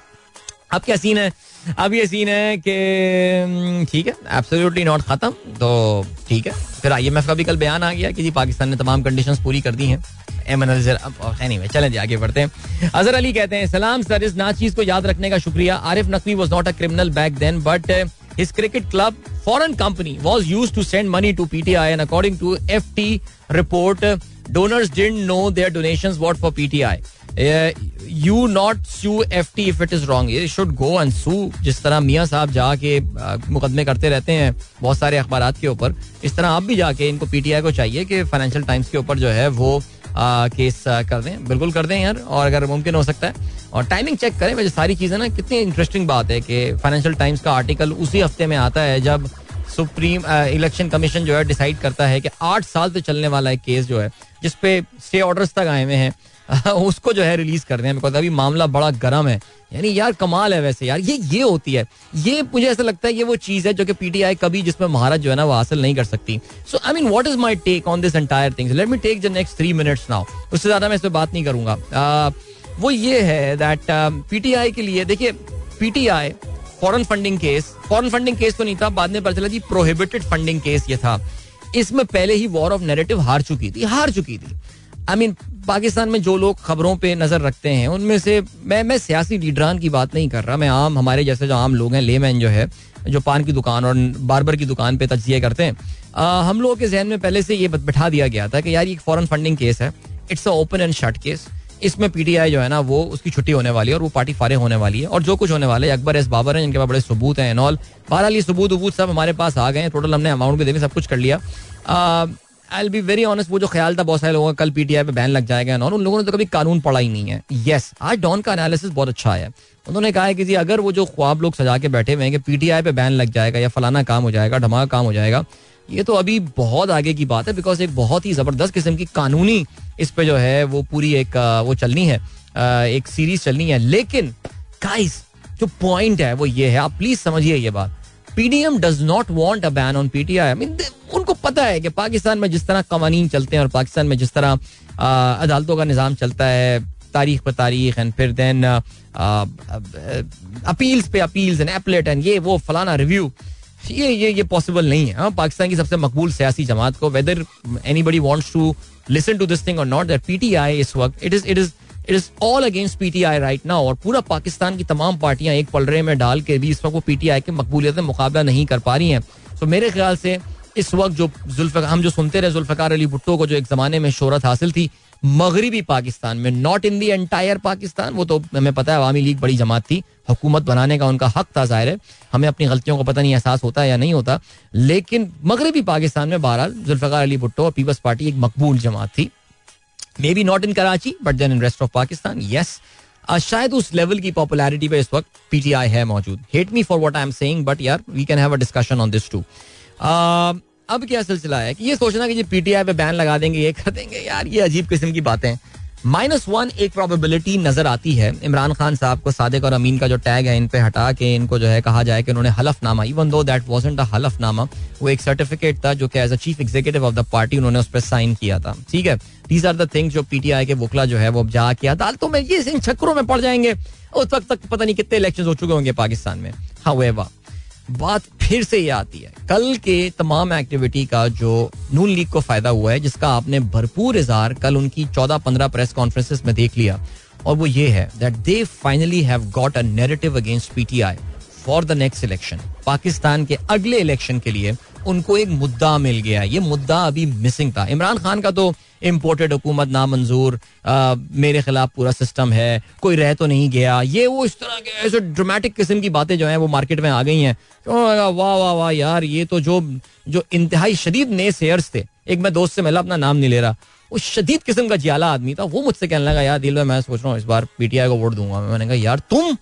अब क्या सीन है? अब ये सीन है कि हम्म, ठीक है एब्सोल्युटली नॉट खत्म तो ठीक है। फिर आईएमएफ का भी कल बयान आ गया कि जी पाकिस्तान ने तमाम कंडीशंस पूरी कर दी हैं। एम एनीवे चलें आगे बढ़ते हैं। अजहर अली कहते हैं सलाम सर इस नाचीज को याद रखने का शुक्रिया। Arif Naqvi was not a criminal back then but his cricket club foreign company was used to send money to PTI and according to FT report donors didn't know their donations what for PTI you not sue F T if it is wrong ये शुड गो एंड सू जिस तरह मियाँ साहब जाके मुकदमे करते रहते हैं बहुत सारे अखबार के ऊपर इस तरह आप भी जाके इनको पी टी आई को चाहिए कि फाइनेंशियल टाइम्स के ऊपर जो है वो आ, केस कर दें। बिल्कुल कर दें यार और अगर मुमकिन हो सकता है। और टाइमिंग चेक करें वैसे सारी चीज़ें ना कितनी इंटरेस्टिंग बात है कि फाइनेंशियल टाइम्स का आर्टिकल उसी हफ़्ते में आता है जब सुप्रीम इलेक्शन कमीशन जो है डिसाइड करता है कि आठ साल से चलने वाला एक केस जो है जिसपे स्टे ऑर्डर्स तक आए हुए हैं [laughs] उसको जो है रिलीज़ कर रहे हैं अभी मामला बड़ा गर्म है। यानी यार कमाल है वैसे यार ये ये होती है। ये मुझे ऐसा लगता है ये वो चीज़ है जो कि पीटीआई कभी जिसमें महारत जो है ना वो हासिल नहीं कर सकती। So I mean what is my take on this entire things let me take the next three minutes now उससे ज़्यादा मैं इस पर बात नहीं करूँगा। uh, वो ये है दैट पीटीआई um, के लिए देखिए PTI foreign funding case foreign funding case तो नहीं था बाद में पता चला जी प्रोहिबिटेड फंडिंग केस ये था। इसमें पहले ही वॉर ऑफ़ नेरेटिव हार चुकी थी हार चुकी थी। आई मीन पाकिस्तान में जो लोग खबरों पे नज़र रखते हैं उनमें से मैं मैं सियासी लीडरान की बात नहीं कर रहा। मैं आम हमारे जैसे जो आम लोग हैं लेमैन जो है जो पान की दुकान और बारबर की दुकान पे तजिए करते हैं आ, हम लोगों के जहन में पहले से ये बैठा दिया गया था कि यार ये फॉरन फंडिंग केस है। It's a open and shut case इसमें पीटीआई जो है ना वो उसकी छुट्टी होने वाली है और वो पार्टी फारे होने वाली है और जो कुछ होने वाले अकबर एस बाबर है जिनके पास बड़े सबूत हैं एनऑल बहरहाल ये सबूत वबूत सब हमारे पास आ गए हैं टोटल हमने अमाउंट भी देने सब कुछ कर लिया। आई बी वेरी ऑनेस्ट वो जो ख्याल था बहुत सारे लोगों का, कल पीटीआई पे बैन लग जाएगा और उन लोगों ने तो कभी कानून पढ़ा ही नहीं है। यस आज डॉन का एनालिसिस बहुत अच्छा है। उन्होंने कहा है कि जी, अगर वो जो ख्वाब लोग सजा के बैठे हुए हैं कि पीटीआई पे बैन लग जाएगा या फलाना काम हो जाएगा धमाका काम हो जाएगा, ये तो अभी बहुत आगे की बात है बिकॉज़ एक बहुत ही ज़बरदस्त किस्म की कानूनी इस पे जो है, वो पूरी एक, वो चलनी है एक सीरीज़ चलनी है। लेकिन गाइस जो पॉइंट है वो ये है। आप प्लीज़ समझिए ये बात। PDM does not want a ban on PTI mean उनको पता है कि पाकिस्तान में जिस तरह कवानीन चलते हैं और पाकिस्तान में जिस तरह अदालतों का निज़ाम चलता है, तारीख पर तारीख एंड फिर देन अपील्स पे अपील्स एंड एपलेट एंड ये, वो फलाना रिव्यू ये ये ये पॉसिबल नहीं है। हाँ पाकिस्तान की सबसे मकबूल सियासी जमात को whether anybody wants to listen to this thing और नॉट दैट पीटीआई इस वक्त it is it is it is all against PTI right now और पूरा पाकिस्तान की तमाम पार्टियाँ एक पलरे में डाल के भी इस वक्त वो पीटीआई की मकबूलियत में मुकाबला नहीं कर पा रही हैं। तो मेरे ख्याल से इस वक्त जो जुल्फ़, हम जो सुनते रहे जुल्फ़कार अली भुट्टो को जो एक जमाने में शोहरत हासिल थी, मगरबी पाकिस्तान में not in the entire Pakistan, वो तो हमें पता है अवामी लीग बड़ी जमात थी, हुकूमत बनाने का उनका हक था ज़ाहिर है। हमें अपनी गलतियों को पता नहीं एहसास होता है या नहीं होता, लेकिन मगरबी पाकिस्तान में बहरहाल जुल्फ़ार अली भुट्टो और पीपल्स पार्टी एक मकबूल जमात थी। Maybe not in Karachi but then in rest of Pakistan yes शायद उस लेवल की पॉपुलैरिटी पे इस वक्त पीटीआई है मौजूद. Hate me for what I am saying but यार we can have a discussion on this too अब क्या सिलसिला है? कि ये सोचना कि पीटीआई पे बैन लगा देंगे, ये कर देंगे, यार, ये अजीब किस्म की बातें माइनस वन एक प्रोबेबिलिटी नज़र आती है। इमरान खान साहब को सादिक और अमीन का जो टैग है, इन पे हटा के इनको जो है कहा जाए कि उन्होंने हलफनामा even though that wasn't a हलफनामा, वो एक सर्टिफिकेट था जो कि as a chief executive of the party उन्होंने उस पर साइन किया था। ठीक है? दीज आर द थिंग्स जो पीटीआई के वकला जो है वो जाके अदालतों में ये इन चक्रों में पड़ जाएँगे। उस वक्त तक पता नहीं कितने इलेक्शन हो चुके होंगे पाकिस्तान में। हाँ बात फिर से ये आती है। कल के तमाम एक्टिविटी का जो नून लीग को फ़ायदा हुआ है, जिसका आपने भरपूर इजहार कल उनकी चौदह पंद्रह प्रेस कॉन्फ्रेंसिस में देख लिया, और वो ये है that they finally have got a narrative against PTI for the next election Pakistan के अगले इलेक्शन के लिए उनको एक मुद्दा मिल गया। ये मुद्दा अभी मिसिंग था। इमरान खान का तो इम्पोर्टेड हुकूमत नामंजूर मेरे खिलाफ पूरा सिस्टम है। कोई रह तो नहीं गया। ये वो इस तरह के ऐसे ड्रामेटिक किस्म की बातें जो हैं, वो मार्केट में आ गई हैं। वाह वाह वाह, यार, ये तो जो जो इंतहाई शदीद नए सेयर्स थे, एक मैं दोस्त से मिला, अपना नाम नहीं ले रहा, वो शदीद किस्म का जियाला आदमी था, वो मुझसे कहने लगा, यार, दिल में मैं सोच रहा हूँ, इस बार पीटीआई को वोट दूँगा। मैंने कहा, यार, तुम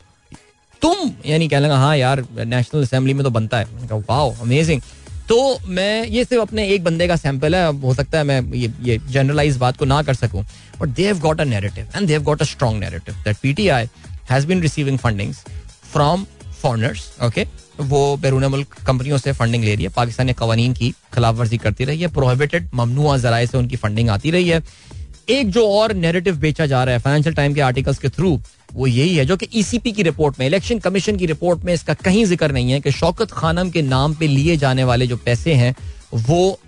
तुम यानी कहने लगा हाँ यार नेशनल असेंबली में तो बनता है। वाओ अमेजिंग तो मैं, ये सिर्फ़ अपने एक बंदे का सैंपल है हो सकता है मैं ये ये जनरलाइज बात को ना कर सकूँ but they have got a narrative and they have got a strong narrative that PTI has been receiving fundings from foreigners okay वो बैरून मुल्क कंपनियों से फंडिंग ले रही है, पाकिस्तानी कवानीन की खिलाफ वर्जी करती रही है प्रोहिबिटेड ममनुआ जराए से उनकी फंडिंग आती रही है। एक जो और नेरेटिव बेचा जा रहा है फाइनेंशियल टाइम के आर्टिकल्स के थ्रू वो यही है जो कि ईसीपी e की रिपोर्ट में इलेक्शन कमीशन की रिपोर्ट में इसका कहीं ज़िक्र नहीं है कि शौकत खानम के नाम पे लिए जाने वाले जो पैसे हैं, वो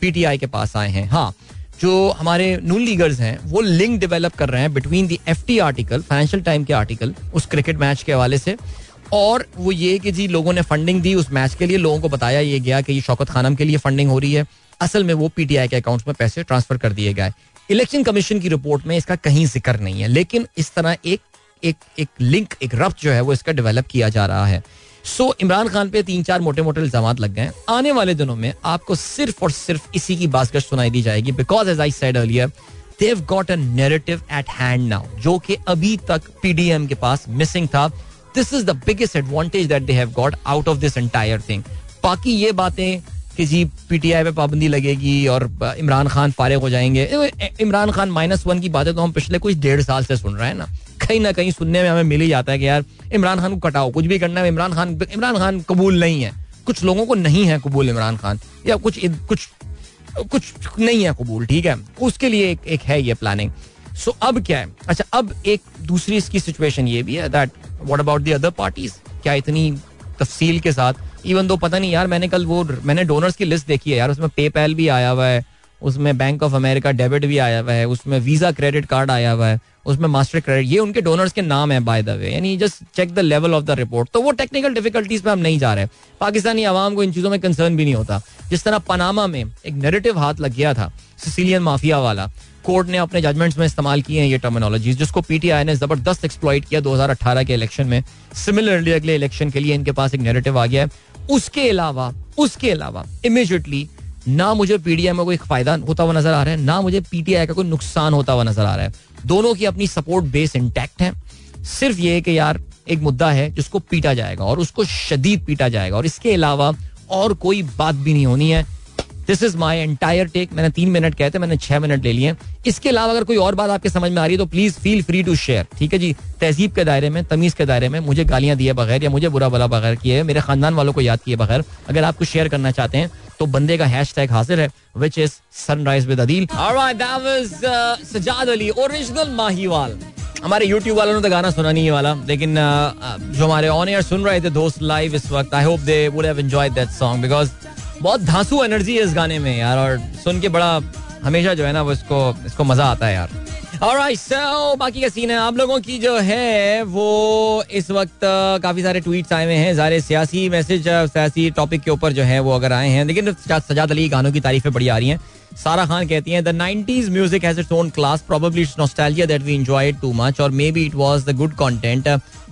पीटीआई के पास आए हैं। हाँ जो हमारे नून लीगर्स हैं, वो लिंक डेवलप कर रहे हैं between the F T article financial time के आर्टिकल उस क्रिकेट मैच के हवाले से। और वो ये कि जी लोगों ने फंडिंग दी उस मैच के लिए, लोगों को बताया ये गया कि ये शौकत खानम के लिए फंडिंग हो रही है। असल में वो पीटीआई के अकाउंट में पैसे ट्रांसफ़र कर दिए गए। इलेक्शन कमीशन की रिपोर्ट में इसका कहीं ज़िक्र नहीं है, लेकिन इस तरह एक एक एक लिंक एक रफ्त जो है वो इसका डेवलप किया जा रहा है। सो so, इमरान खान पे तीन चार मोटे मोटे इल्ज़ाम लग गए आने वाले दिनों में आपको सिर्फ़ और सिर्फ़ इसी की बासगश सुनाई दी जाएगी because as I said earlier they've got a narrative at hand now जो कि अभी तक पीडीएम के पास मिसिंग था। This is the biggest advantage that they have got out of this entire thing बाकी ये बातें कि जी पीटीआई पे पाबंदी लगेगी और इमरान खान फारिग हो जाएँगे। इमरान खान माइनस वन की बातें तो हम पिछले कुछ डेढ़ साल से सुन रहे हैं ना। कहीं ना कहीं सुनने में हमें मिल ही जाता है कि यार इमरान खान को कटाओ। कुछ भी करना है इमरान खान इमरान खान कबूल नहीं है। कुछ लोगों को नहीं है कबूल इमरान खान या कुछ कुछ कुछ नहीं है कबूल ठीक है? उसके लिए एक, एक है ये प्लानिंग सो अब क्या है? अच्छा अब एक दूसरी इसकी सिचुएशन ये भी है that what about the other parties क्या इतनी तफसील के साथ इवन दो पता नहीं यार, मैंने कल वो मैंने डोनर्स की लिस्ट देखी है यार, उसमें पेपैल भी आया हुआ है, उसमें बैंक ऑफ़ अमेरिका डेबिट भी आया हुआ है, उसमें वीज़ा क्रेडिट कार्ड आया हुआ है, उसमें मास्टर क्रेडिट ये उनके डोनर्स के नाम है बाय द वे यानी just check the level of the report तो वो टेक्निकल डिफिकल्टीज पे हम नहीं जा रहे पाकिस्तानी आवाम को इन चीज़ों में कंसर्न भी नहीं होता। जिस तरह पनामा में एक नेरेटिव हाथ लग गया था सिसिलियन माफिया वाला कोर्ट ने अपने जजमेंट्स में इस्तेमाल किए हैं ये टर्मिनोलॉजी जिसको पीटीआई ने ज़बरदस्त एक्सप्लॉइट किया 2018 के इलेक्शन में। सिमिलरली अगले इलेक्शन के लिए इनके पास एक नेरेटिव आ गया है। उसके अलावा उसके अलावा इमिजिएटली ना मुझे पीडीआई में कोई फ़ायदा होता हुआ नज़र आ रहा है, ना मुझे पीटीआई का कोई नुकसान होता हुआ नज़र आ रहा है। दोनों की अपनी सपोर्ट बेस इंटैक्ट है। सिर्फ़ ये कि यार, एक मुद्दा है जिसको पीटा जाएगा और उसको शदीद पीटा जाएगा और इसके अलावा और कोई बात भी नहीं होनी है। This is my entire take मैंने तीन मिनट कहते मैंने छह मिनट ले लिए इसके अलावा अगर कोई और बात आपके समझ में आ रही है तो please feel free to share ठीक है जी? तहजीब के दायरे में, तमीज के दायरे में मुझे गालियाँ दिए बगैर या मुझे बुरा भला बगैर किए मेरे खानदान वालों को याद किए बगैर अगर आप कुछ शेयर करना चाहते हैं तो बंदे का हैश टैग हाजिर है which is sunrise with Adeel Sajjad Ali original Mahiwal. हमारे यूट्यूब वालों ने तो गाना सुना नहीं है वाला, लेकिन जो हमारे ऑन एयर सुन रहे थे दोस्त लाइव इस वक्त I hope they would have enjoyed that song because बहुत धांसू एनर्जी है इस गाने में यार और सुन के बड़ा हमेशा जो है ना वो इसको इसको मज़ा आता है यार। Alright, so, बाकी का सीन है। आप लोगों की जो है वो इस वक्त काफ़ी सारे ट्वीट्स आए हुए हैं। सारे सियासी मैसेज सियासी टॉपिक के ऊपर जो है वो अगर आए हैं। लेकिन सजाद अली गानों की तारीफें बड़ी आ रही हैं। सारा खान कहती हैं the 90s music has its own class probably it's nostalgia that we enjoyed too much और maybe it was the good content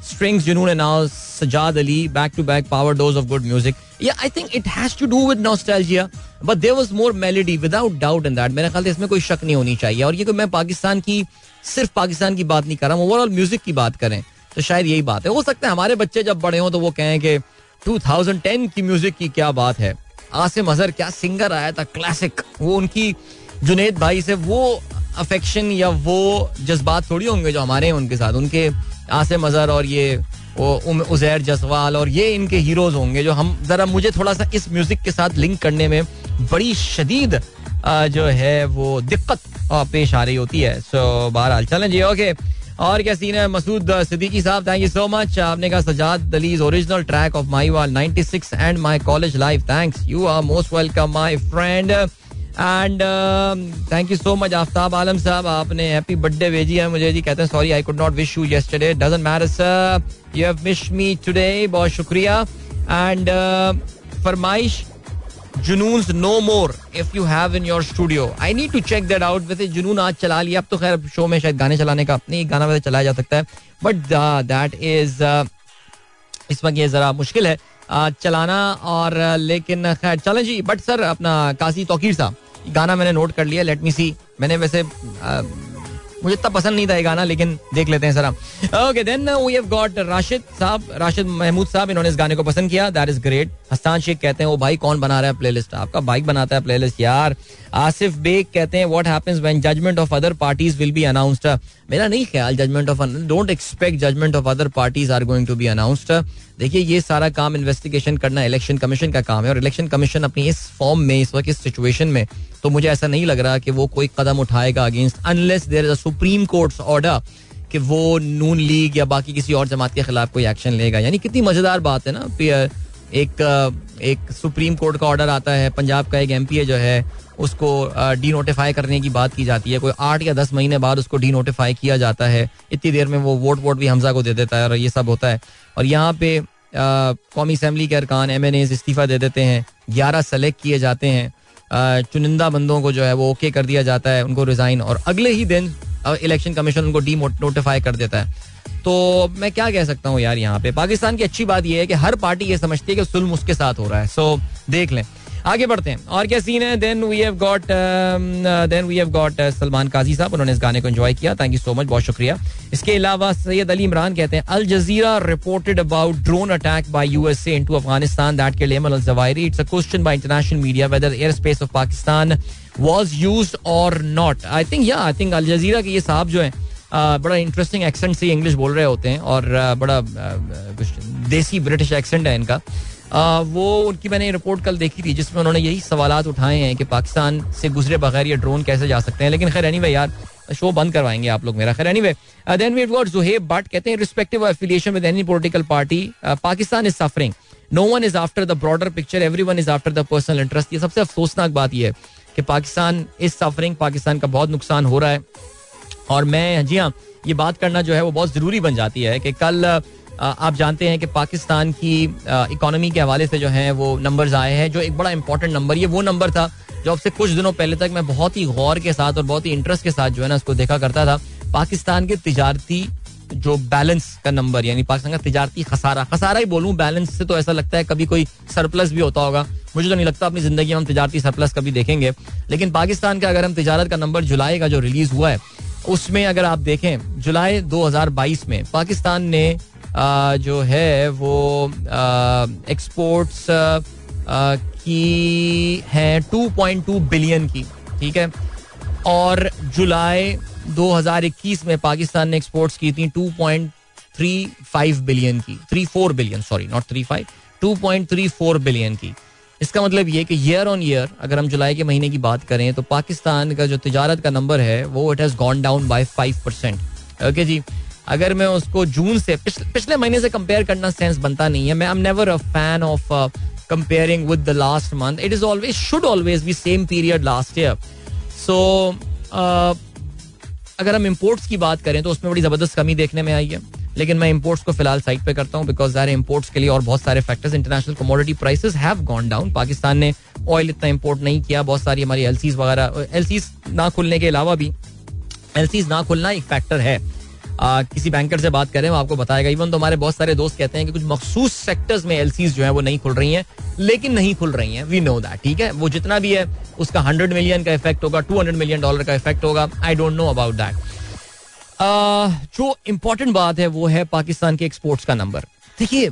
strings Junoon now Sajjad Ali back to back power dose of good music या I think it has to do with nostalgia but there was more melody without doubt in that मेरे ख्याल इसमें कोई शक नहीं होनी चाहिए। और ये मैं पाकिस्तान की, सिर्फ़ पाकिस्तान की बात नहीं कर रहा हूँ ओवरऑल म्यूज़िक की बात करें तो शायद यही बात है। हो सकता है हमारे बच्चे जब बड़े हों तो वो कहें कि 2010 की म्यूज़िक की क्या बात है। आसिम अजहर क्या सिंगर आया था क्लासिक वो उनकी, जुनेद भाई से वो अफेक्शन या वो जज्बात थोड़ी होंगे जो हमारे हैं उनके साथ। उनके आसिम अजहर और ये उजैर जसवाल और ये इनके हीरोज होंगे जो हम, जरा मुझे थोड़ा सा इस म्यूज़िक के साथ लिंक करने में बड़ी शदीद जो है वो दिक्कत पेश आ रही होती है। सो, बहरहाल, चलें जी, ओके। और क्या सीन है? मसूद सिद्दीकी साहब थैंक यू सो मच आपने कहा Sajjad दलीज original track of Mahiwal 96 and my college life thanks you are most welcome my friend and thank you so much Aftab Alam साहब आपने हैप्पी बर्थडे भेजी है मुझे जी। कहते हैं sorry I could not wish you yesterday doesn't matter sir you have wish me today बहुत शुक्रिया। एंड फरमाइश Junoon no more if you have in your studio I need to check that out वैसे जुनून आज चला लिया। अब तो खैर शो में शायद गाने चलाने का नहीं गाना वैसे चलाया जा सकता है। बट दैट इज़ इस वक्त ये जरा मुश्किल है uh, चलाना और uh, लेकिन खैर चलें जी। बट सर अपना काजी तोकीर साहब। गाना मैंने नोट कर लिया लेट मी सी मैंने वैसे मुझे इतना पसंद नहीं था ये गाना, लेकिन देख लेते हैं sir okay then we have got Rashid साहब राशिद महमूद साहब, इन्होंने इस गाने को पसंद किया। दैट इज़ ग्रेट हस्तान शेख कहते हैं वो भाई, कौन बना रहा है प्लेलिस्ट आपका बाइक बनाता है प्लेलिस्ट यार. आसिफ बेग कहते हैं what happens when judgment of other parties will be announced मेरा नहीं ख्याल judgment of don't expect judgment of other parties are going to be announced देखिए, ये सारा काम इन्वेस्टिगेशन करना इलेक्शन कमीशन का काम है और इलेक्शन कमीशन अपनी इस फॉर्म में, इस वक्त इस सिचुएशन में तो मुझे ऐसा नहीं लग रहा कि वो कोई कदम उठाएगा against unless there is a supreme court order कि वो नून लीग या बाकी किसी और जमात के खिलाफ कोई एक्शन लेगा। यानी कितनी मज़ेदार बात है ना एक एक सुप्रीम कोर्ट का ऑर्डर आता है, पंजाब का एक एम जो है उसको डी नोटिफाई करने की बात की जाती है। कोई आठ या दस महीने बाद उसको डी नोटिफाई किया जाता है, इतनी देर में वो वोट वोट भी हमजा को दे देता है और ये सब होता है। और यहाँ पे कौमी असम्बली के अरकान एम एन एज इस्तीफ़ा दे देते हैं, ग्यारह सेलेक्ट किए जाते हैं। चुनिंदा बंदों को जो है वो ओके कर दिया जाता है, उनको रिजाइन और अगले ही दिन इलेक्शन कमीशन उनको डी नोटिफाई कर देता है। तो मैं क्या कह सकता हूँ यार यहाँ पे? पाकिस्तान की अच्छी बात यह है कि हर पार्टी ये समझती है कि सुल्म उसके साथ हो रहा है। सो देख लें। आगे बढ़ते हैं। और क्या सीन है? Then we have got then we have got Salman Qazi साहब उन्होंने इस गाने को एंजॉय किया। थैंक यू सो मच बहुत शुक्रिया। इसके अलावा सैयद अली इमरान कहते हैं Al Jazeera reported about drone attack by USA into Afghanistan that के Zawahiri it's a question by international media whether air space of Pakistan was used और नॉट आई थिंक या आई थिंक अल जजीरा के ये साहब जो है uh, बड़ा इंटरेस्टिंग एक्सेंट से इंग्लिश बोल रहे होते हैं और uh, बड़ा uh, देसी ब्रिटिश एक्सेंट है इनका। वो उनकी मैंने रिपोर्ट कल देखी थी, जिसमें उन्होंने यही सवाल उठाए हैं कि पाकिस्तान से गुजरे बगैर ये ड्रोन कैसे जा सकते हैं। लेकिन खैर एनी यार शो बंद करवाएँगे आप लोग मेरा। खैर any then we got Zuhaib Butt कहते हैं respective affiliation with any political party Pakistan is suffering no one is after the broader picture every one is after the personal interest ये सबसे अफसोसनाक बात यह है कि पाकिस्तान इज़ सफरिंग पाकिस्तान का बहुत नुकसान हो रहा है। और मैं, जी हाँ ये बात करना जो है वो बहुत ज़रूरी बन जाती है कि कल आप जानते हैं कि पाकिस्तान की इकोनॉमी के हवाले से जो है, वो नंबर्स आए हैं, जो एक बड़ा इंपॉर्टेंट नंबर ये वो नंबर था, जो अब से कुछ दिनों पहले तक मैं बहुत ही गौर के साथ और बहुत ही इंटरेस्ट के साथ जो है ना उसको देखा करता था। पाकिस्तान के तजारती जो बैलेंस का नंबर यानी पाकिस्तान का तजारती खसारा खसारा ही बोलूँ बैलेंस से तो ऐसा लगता है कभी कोई सरप्लस भी होता होगा। मुझे तो नहीं लगता अपनी ज़िंदगी में हम तजारती सरप्लस कभी देखेंगे। लेकिन पाकिस्तान का अगर हम तजारत का नंबर जुलाई का जो रिलीज़ हुआ है, उसमें अगर आप देखें, जुलाई 2022 में पाकिस्तान ने जो है वो एक्सपोर्ट्स की है 2.2 बिलियन की, ठीक है? और जुलाई 2021 में पाकिस्तान ने एक्सपोर्ट्स की थी 2.35 बिलियन की 34 बिलियन सॉरी नॉट 35 2.34 बिलियन की। इसका मतलब ये कि ईयर ऑन ईयर अगर हम जुलाई के महीने की बात करें तो पाकिस्तान का जो तिजारत का नंबर है, वो it has gone down by five percent okay जी? अगर मैं उसको जून से पिछले, पिछले महीने से कंपेयर करना सेंस बनता नहीं है। मैं I am never a fan of comparing with the last month it is always should always be same period last year so अगर हम इम्पोर्ट्स की बात करें तो उसमें बड़ी ज़बरदस्त कमी देखने में आई है। लेकिन मैं इम्पोर्ट्स को फ़िलहाल साइड पे करता हूँ बिकॉज़ ज़ाहिर इम्पोर्ट्स के लिए और बहुत सारे factors international commodity prices have gone down Pakistan ने ऑयल इतना इम्पोर्ट नहीं किया बहुत सारी हमारी एलसीज वगैरह एलसीज ना खुलने के अलावा भी एलसीज ना खुलना एक फैक्टर है। किसी बैंकर से बात करें, वो आपको बताएगा। इवन तो हमारे बहुत सारे दोस्त कहते हैं कि कुछ मखसूस सेक्टर्स में एलसीज जो है वो नहीं खुल रही हैं, लेकिन नहीं खुल रही हैं। वी नो दैट ठीक है? वो जितना भी है, उसका हंड्रेड मिलियन का इफ़ेक्ट होगा टू हंड्रेड मिलियन डॉलर का इफ़ेक्ट होगा। I don't know about that जो इंपॉर्टेंट बात है, वो है पाकिस्तान के एक्सपोर्ट्स का नंबर देखिए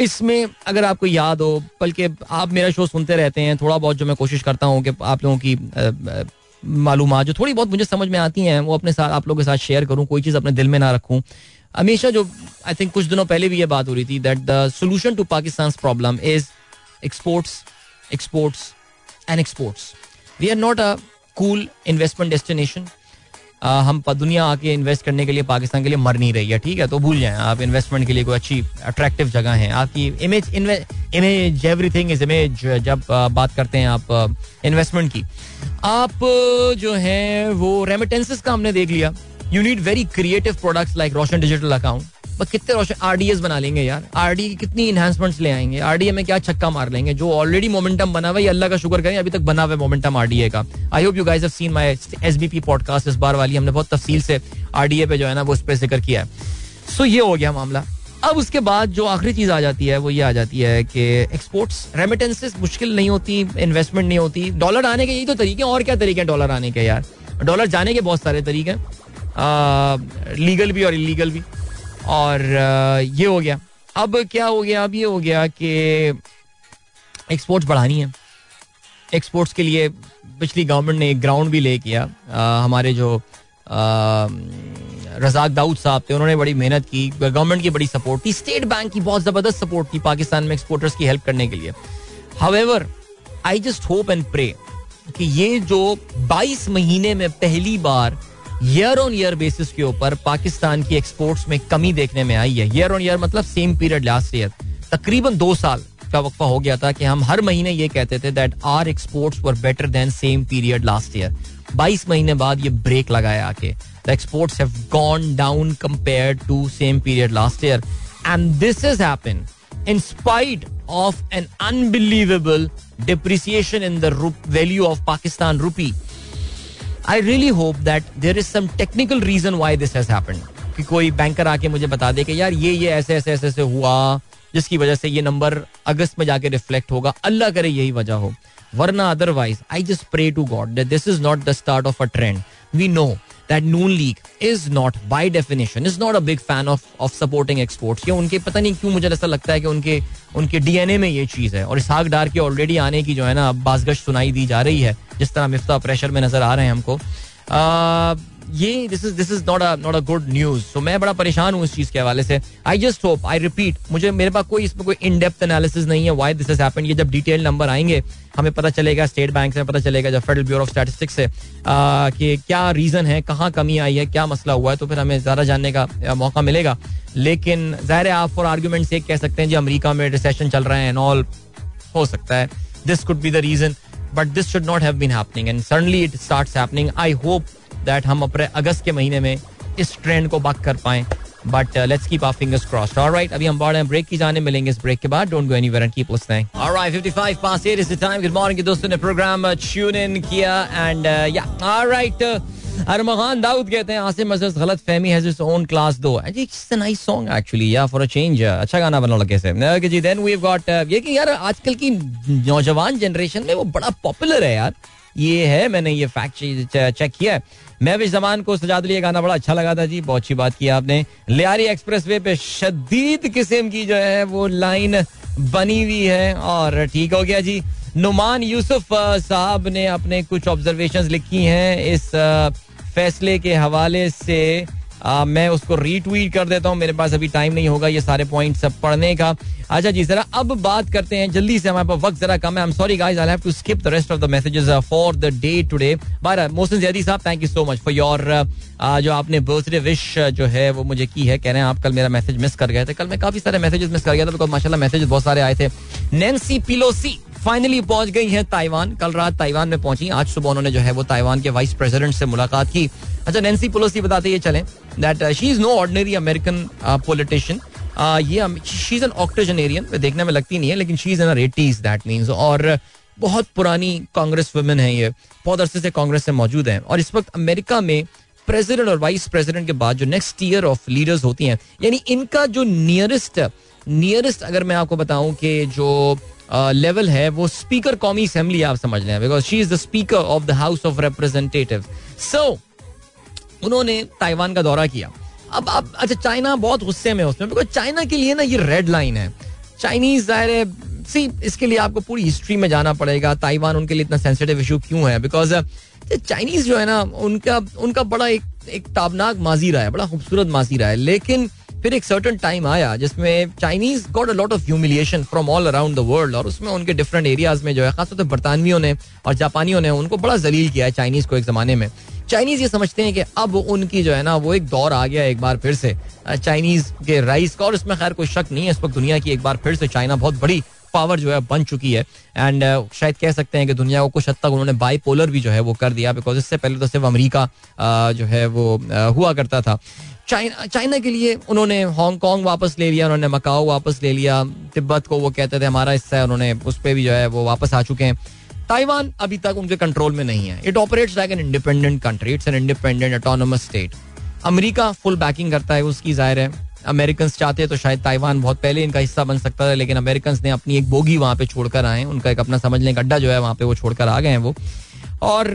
इसमें अगर आपको याद हो, बल्कि आप मेरा शो सुनते रहते हैं, थोड़ा बहुत जो मैं कोशिश करता हूँ कि आप लोगों की मालूम जो थोड़ी बहुत मुझे समझ में आती हैं, वो अपने साथ, आप लोगों के साथ शेयर करूँ, कोई चीज़ अपने दिल में ना रखूँ। हमेशा जो आई थिंक कुछ दिनों पहले भी ये बात हो रही थी that the solution to Pakistan problem is exports exports and exports we are not a cool investment destination हम दुनिया आके इन्वेस्ट करने के लिए पाकिस्तान के लिए मर नहीं रही है, ठीक है? तो भूल जाएँ आप इन्वेस्टमेंट के लिए कोई अच्छी अट्रैक्टिव जगह है। आपकी image image every thing is image जब बात करते हैं आप इन्वेस्टमेंट की। आप जो है, वो रेमिटेंसेस का हमने देख लिया। You need very creative products like Roshan digital account बस कितने रोशन आरडीएस बना लेंगे यार। आरडी की कितनी इनहेंसमेंट्स ले आएँगे? आरडीए में क्या छक्का मार लेंगे? जो ऑलरेडी मोमेंटम बना हुआ है अल्लाह का शुक्र करें, अभी तक बना हुआ है मोमेंटम आरडीए का। I hope you guys have seen my SBP podcast इस बार वाली हमने बहुत तफसील से आरडीए पे जो है ना, वो उस पर ज़िक्र किया है। सो ये हो गया मामला। अब उसके बाद जो आखिरी चीज़ आ जाती है, वो ये आ जाती है कि एक्सपोर्ट्स रेमिटेंसेस मुश्किल नहीं होती इन्वेस्टमेंट नहीं होती। डॉलर आने के, यही तो तरीके और क्या तरीके हैं डॉलर आने के यार? डॉलर जाने के बहुत सारे तरीके हैं। लीगल भी और इलीगल भी। और ये हो गया। अब क्या हो गया? अब ये हो गया कि एक्सपोर्ट्स बढ़ानी है। एक्सपोर्ट्स के लिए पिछली गवर्नमेंट ने एक ग्राउंड भी ले किया। आ, हमारे जो आ, रजाक दाऊद साहब थे उन्होंने बड़ी मेहनत की। गवर्नमेंट की बड़ी सपोर्ट थी। स्टेट बैंक की बहुत ज़बरदस्त सपोर्ट थी पाकिस्तान में एक्सपोर्टर्स की हेल्प करने के लिए। However I just hope and pray कि ये जो 22 महीने में पहली बार ईयर ऑन ईयर बेसिस के ऊपर पाकिस्तान की एक्सपोर्ट्स में कमी देखने में आई है। ईयर ऑन ईयर मतलब सेम पीरियड लास्ट ईयर तकरीबन दो साल का वक्फा हो गया था कि हम हर महीने ये कहते थे that are exports were better than same period last year 22 महीने बाद ये ब्रेक लगाया आके। The exports have gone down compare to same period last year and this is happen in spite of an unbelievable depreciation in the value of Pakistan rupee. I really hope that there is some technical reason why this has कि कोई बैंकर आके मुझे बता दे कि यार ये ये ऐसे ऐसे ऐसे ऐसे हुआ, जिसकी वजह से ये नंबर अगस्त में जाके रिफ्लेक्ट होगा। अल्लाह करे यही वजह हो। वरना otherwise I just pray to God this is not the start of a trend we know that Noon league is not by definition is not a big fan of of supporting exports ये उनके, पता नहीं क्यों मुझे ऐसा लगता है कि उनके उनके डीएनए में ये चीज़ है। और इसहाक डार के ऑलरेडी आने की जो है ना बाजगश सुनाई दी जा रही है, जिस तरह मिफ्ता प्रेशर में नज़र आ रहे हैं हमको। ये this is this is not not a good news तो मैं बड़ा परेशान हूँ इस चीज़ के हवाले से। I just hope I repeat मुझे, मेरे पास कोई इसमें कोई इन डेप्थ एनालिसिस नहीं है वाई दिस हैपेंड ये जब डिटेल नंबर आएँगे, हमें पता चलेगा स्टेट बैंक से पता चलेगा, जब फेडरल ब्यूरो ऑफ़ स्टैटिस्टिक्स से कि क्या रीजन है, कहाँ कमी आई है, क्या मसला हुआ है तो फिर हमें ज़्यादा जानने का मौका मिलेगा। लेकिन ज़ाहिर आप फॉर आर्ग्यूमेंट से कह सकते हैं जी, अमरीका में रिसेशन चल रहे हैं एंड ऑल हो सकता है। This could be the reason but this should not have been happening and suddenly it starts happening I hope that हम अपने अगस्त के महीने में इस ट्रेंड को बक कर पाएँ but let's keep our fingers crossed alright अभी हम बढ़ रहे ब्रेक की जाने मिलेंगे इस ब्रेक के बाद don't go anywhere and keep listening alright 55 past 8 is the time good morning दोस्तों ने प्रोग्राम ट्यून इन किया एंड या ऑलराइट अरमगान दाऊद कहते हैं आसिम अजहर गलत फहमी has its own class though it's a nice song actually या फॉर अ चेंज अच्छा गाना बना लगे से ओके जी देन वी हैव गॉट ये कि यार आजकल की नौजवान जनरेशन में वो बड़ा पॉपुलर है यार ये है, मैंने ये फैक्ट चेक किया महविश जमान को सजाद ये गाना बड़ा अच्छा लगा था जी, बहुत अच्छी बात की आपने। लियारी एक्सप्रेस वे पे शदीद किस्म की जो है, वो लाइन बनी हुई है, और ठीक हो गया जी। नुमान यूसुफ साहब ने अपने कुछ ऑब्जर्वेशन लिखी हैं, इस फैसले के हवाले से मैं उसको रीट्वीट कर देता हूँ, मेरे पास अभी टाइम नहीं होगा ये सारे पॉइंट सब पढ़ने का। अच्छा जी, जरा अब बात करते हैं, जल्दी से हमारे पास वक्त जरा कम है। I sorry guys I have to skip the rest of the messages for the day today बार मोहसिन जैदी साहब thank you so much for your जो आपने बर्थडे विश जो है वो मुझे की है, कह रहे हैं आप कल मेरा मैसेज मिस कर गए थे। कल मैं काफ़ी सारे मैसेजेस मिस कर गया था बिकॉज़ माशाल्लाह मैसेजेस बहुत सारे आए थे। नैन्सी पिलोसी फाइनली पहुँच गई हैं ताइवान, कल रात ताइवान में पहुँची। आज सुबह उन्होंने जो है वो ताइवान के वाइस प्रेसिडेंट से मुलाकात की। अच्छा नैन्सी पोलोसी बताते ये चलें। That she is no ordinary American politician ये शी इज़ एन ऑक्टोजनेरियन देखने में लगती नहीं है, लेकिन she is an eighties that means और बहुत पुरानी कांग्रेस वुमेन है ये। बहुत अरसे से कांग्रेस से मौजूद है। और इस वक्त अमेरिका में प्रेसिडेंट और वाइस प्रेसिडेंट के बाद जो नेक्स्ट ईयर ऑफ़ लीडर्स होती हैं, यानी इनका जो नियरेस्ट नियरेस्ट अगर मैं आपको बताऊँ कि जो लेवल है, वो स्पीकर कौमी असेंबली आप समझ लें। Because she is the speaker of the house of representative so उन्होंने ताइवान का दौरा किया। अब अब अच्छा चाइना बहुत गुस्से में उसमें बिकॉज़ चाइना के लिए ना ये रेड लाइन है। चाइनीज़ ज़ाहिर है, सी, इसके लिए आपको पूरी हिस्ट्री में जाना पड़ेगा, ताइवान उनके लिए इतना सेंसिटिव इशू क्यों है? बिकॉज़ चाइनीज़ जो है ना, उनका उनका बड़ा एक एक ताबनाक माजी रहा है, बड़ा खूबसूरत माजी रहा है। लेकिन फिर एक सर्टन टाइम आया, जिसमें Chinese got a lot of humiliation from all around the world और उसमें उनके डिफरेंट एरियाज़ में जो है, खासतौर पर बरतानवियों ने और जापानियों ने उनको बड़ा जलील किया है चाइनीज़ को एक जमाने में। चाइनीज़ ये समझते हैं कि अब उनकी जो है ना वो एक दौर आ गया एक बार फिर से। चाइनीज़ के राइस का और इसमें खैर कोई शक नहीं है इस वक्त दुनिया की एक बार फिर से चाइना बहुत बड़ी पावर जो है बन चुकी है। एंड uh, शायद कह सकते हैं कि दुनिया को कुछ हद तक उन्होंने बाईपोलर भी जो है वो कर दिया बिकॉज़ इससे पहले तो सिर्फ़ अमेरिका uh, जो है वो uh, हुआ करता था। चाइना चाइना के लिए उन्होंने हांगकांग वापस ले लिया उन्होंने मकाओ वापस ले लिया तिब्बत को वो कहते थे हमारा हिस्सा है। उन्होंने उस पर भी जो है वो वापस आ चुके हैं। ताइवान अभी तक उनके कंट्रोल में नहीं है। It operates like an independent country it's an independent autonomous state America full backing करता है, उसकी ज़ाहिर है। अमेरिकन चाहते हैं तो शायद ताइवान बहुत पहले इनका हिस्सा बन सकता था, लेकिन अमेरिकन ने अपनी एक बोगी वहाँ पे छोड़कर आए उनका एक अपना समझ लें गड्ढा जो है, वहाँ पे वो छोड़कर आ गए हैं वो। और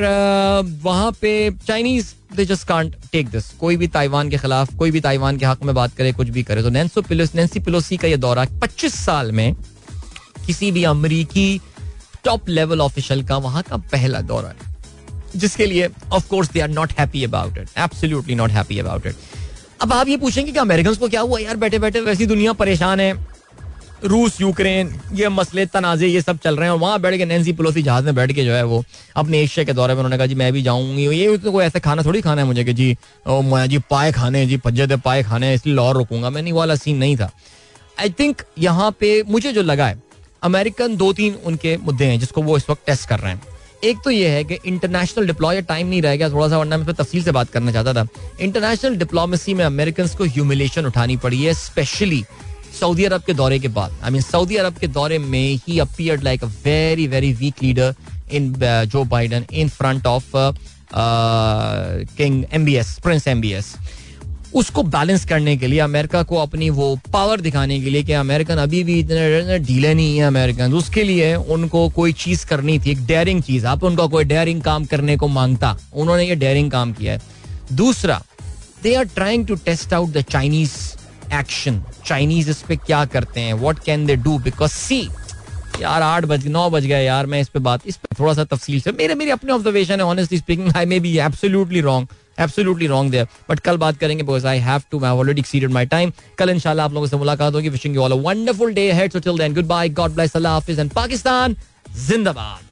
वहाँ पे Chinese they just can't take this कोई भी ताइवान के खिलाफ, कोई भी ताइवान के हक में बात करे, कुछ भी करे। तो नैन्सो पिलोस पिलोसी का ये दौरा 25 साल में किसी भी अमरीकी टॉप लेवल ऑफिशियल का वहाँ का पहला दौरा है, जिसके लिए of course they are not happy about it absolutely not happy about it अब आप ये पूछेंगे कि अमेरिकन को क्या हुआ? यार, बैठे बैठे वैसी दुनिया परेशान है। रूस, यूक्रेन, ये मसले, तनाजे, ये सब चल रहे हैं और वहाँ बैठ के नैन्सी पलोसी जहाज़ में बैठ के जो है वो अपने एशिया के दौरे में उन्होंने कहा, जी, मैं भी जाऊँगी। ये तो कोई ऐसा खाना थोड़ी खाना है मुझे कि, जी, ओ मैं जी, पाए खाने जी, पज्जे दे पाए खाने इसलिए और रुकूँगा। मैं, नहीं वाला सीन नहीं था। आई थिंक यहाँ पे मुझे जो लगा है अमेरिकन दो तीन उनके मुद्दे हैं जिसको वो इस वक्त टेस्ट कर रहे हैं। एक तो ये है कि इंटरनेशनल डिप्लॉय टाइम नहीं रहेगा थोड़ा सा, वरना मैं तफसील से बात करना चाहता था। इंटरनेशनल डिप्लोमेसी में अमेरिकन को ह्यूमिलेशन उठानी पड़ी है स्पेशली सऊदी अरब के दौरे के बाद। आई मीन सऊदी अरब के दौरे में ही appeared like a very very weak leader in Joe Biden in front of king M B S prince MBS उसको बैलेंस करने के लिए, अमेरिका को अपनी वो पावर दिखाने के लिए कि अमेरिकन अभी भी इतने ढीले नहीं है अमेरिकन। उसके लिए उनको कोई चीज़ करनी थी, एक डेयरिंग चीज़। आप उनका कोई डेयरिंग काम करने को माँगता, उन्होंने ये डेयरिंग काम किया है। दूसरा they are trying to test out the Chinese action Chinese इस पे क्या करते हैं? What can they do because see यार, आठ बज, नौ बज गया यार, मैं इस पे बात, इस पे थोड़ा सा तफसील से, मेरे, मेरी अपनी ऑब्जर्वेशन है honestly speaking I may be absolutely wrong absolutely wrong there but कल बात करेंगे because I have to I already exceeded my time कल इंशाल्लाह आप लोगों से मुलाकात होगी। Wishing you all a wonderful day ahead so till then good bye God bless अल्लाह हाफिज एंड पाकिस्तान जिंदाबाद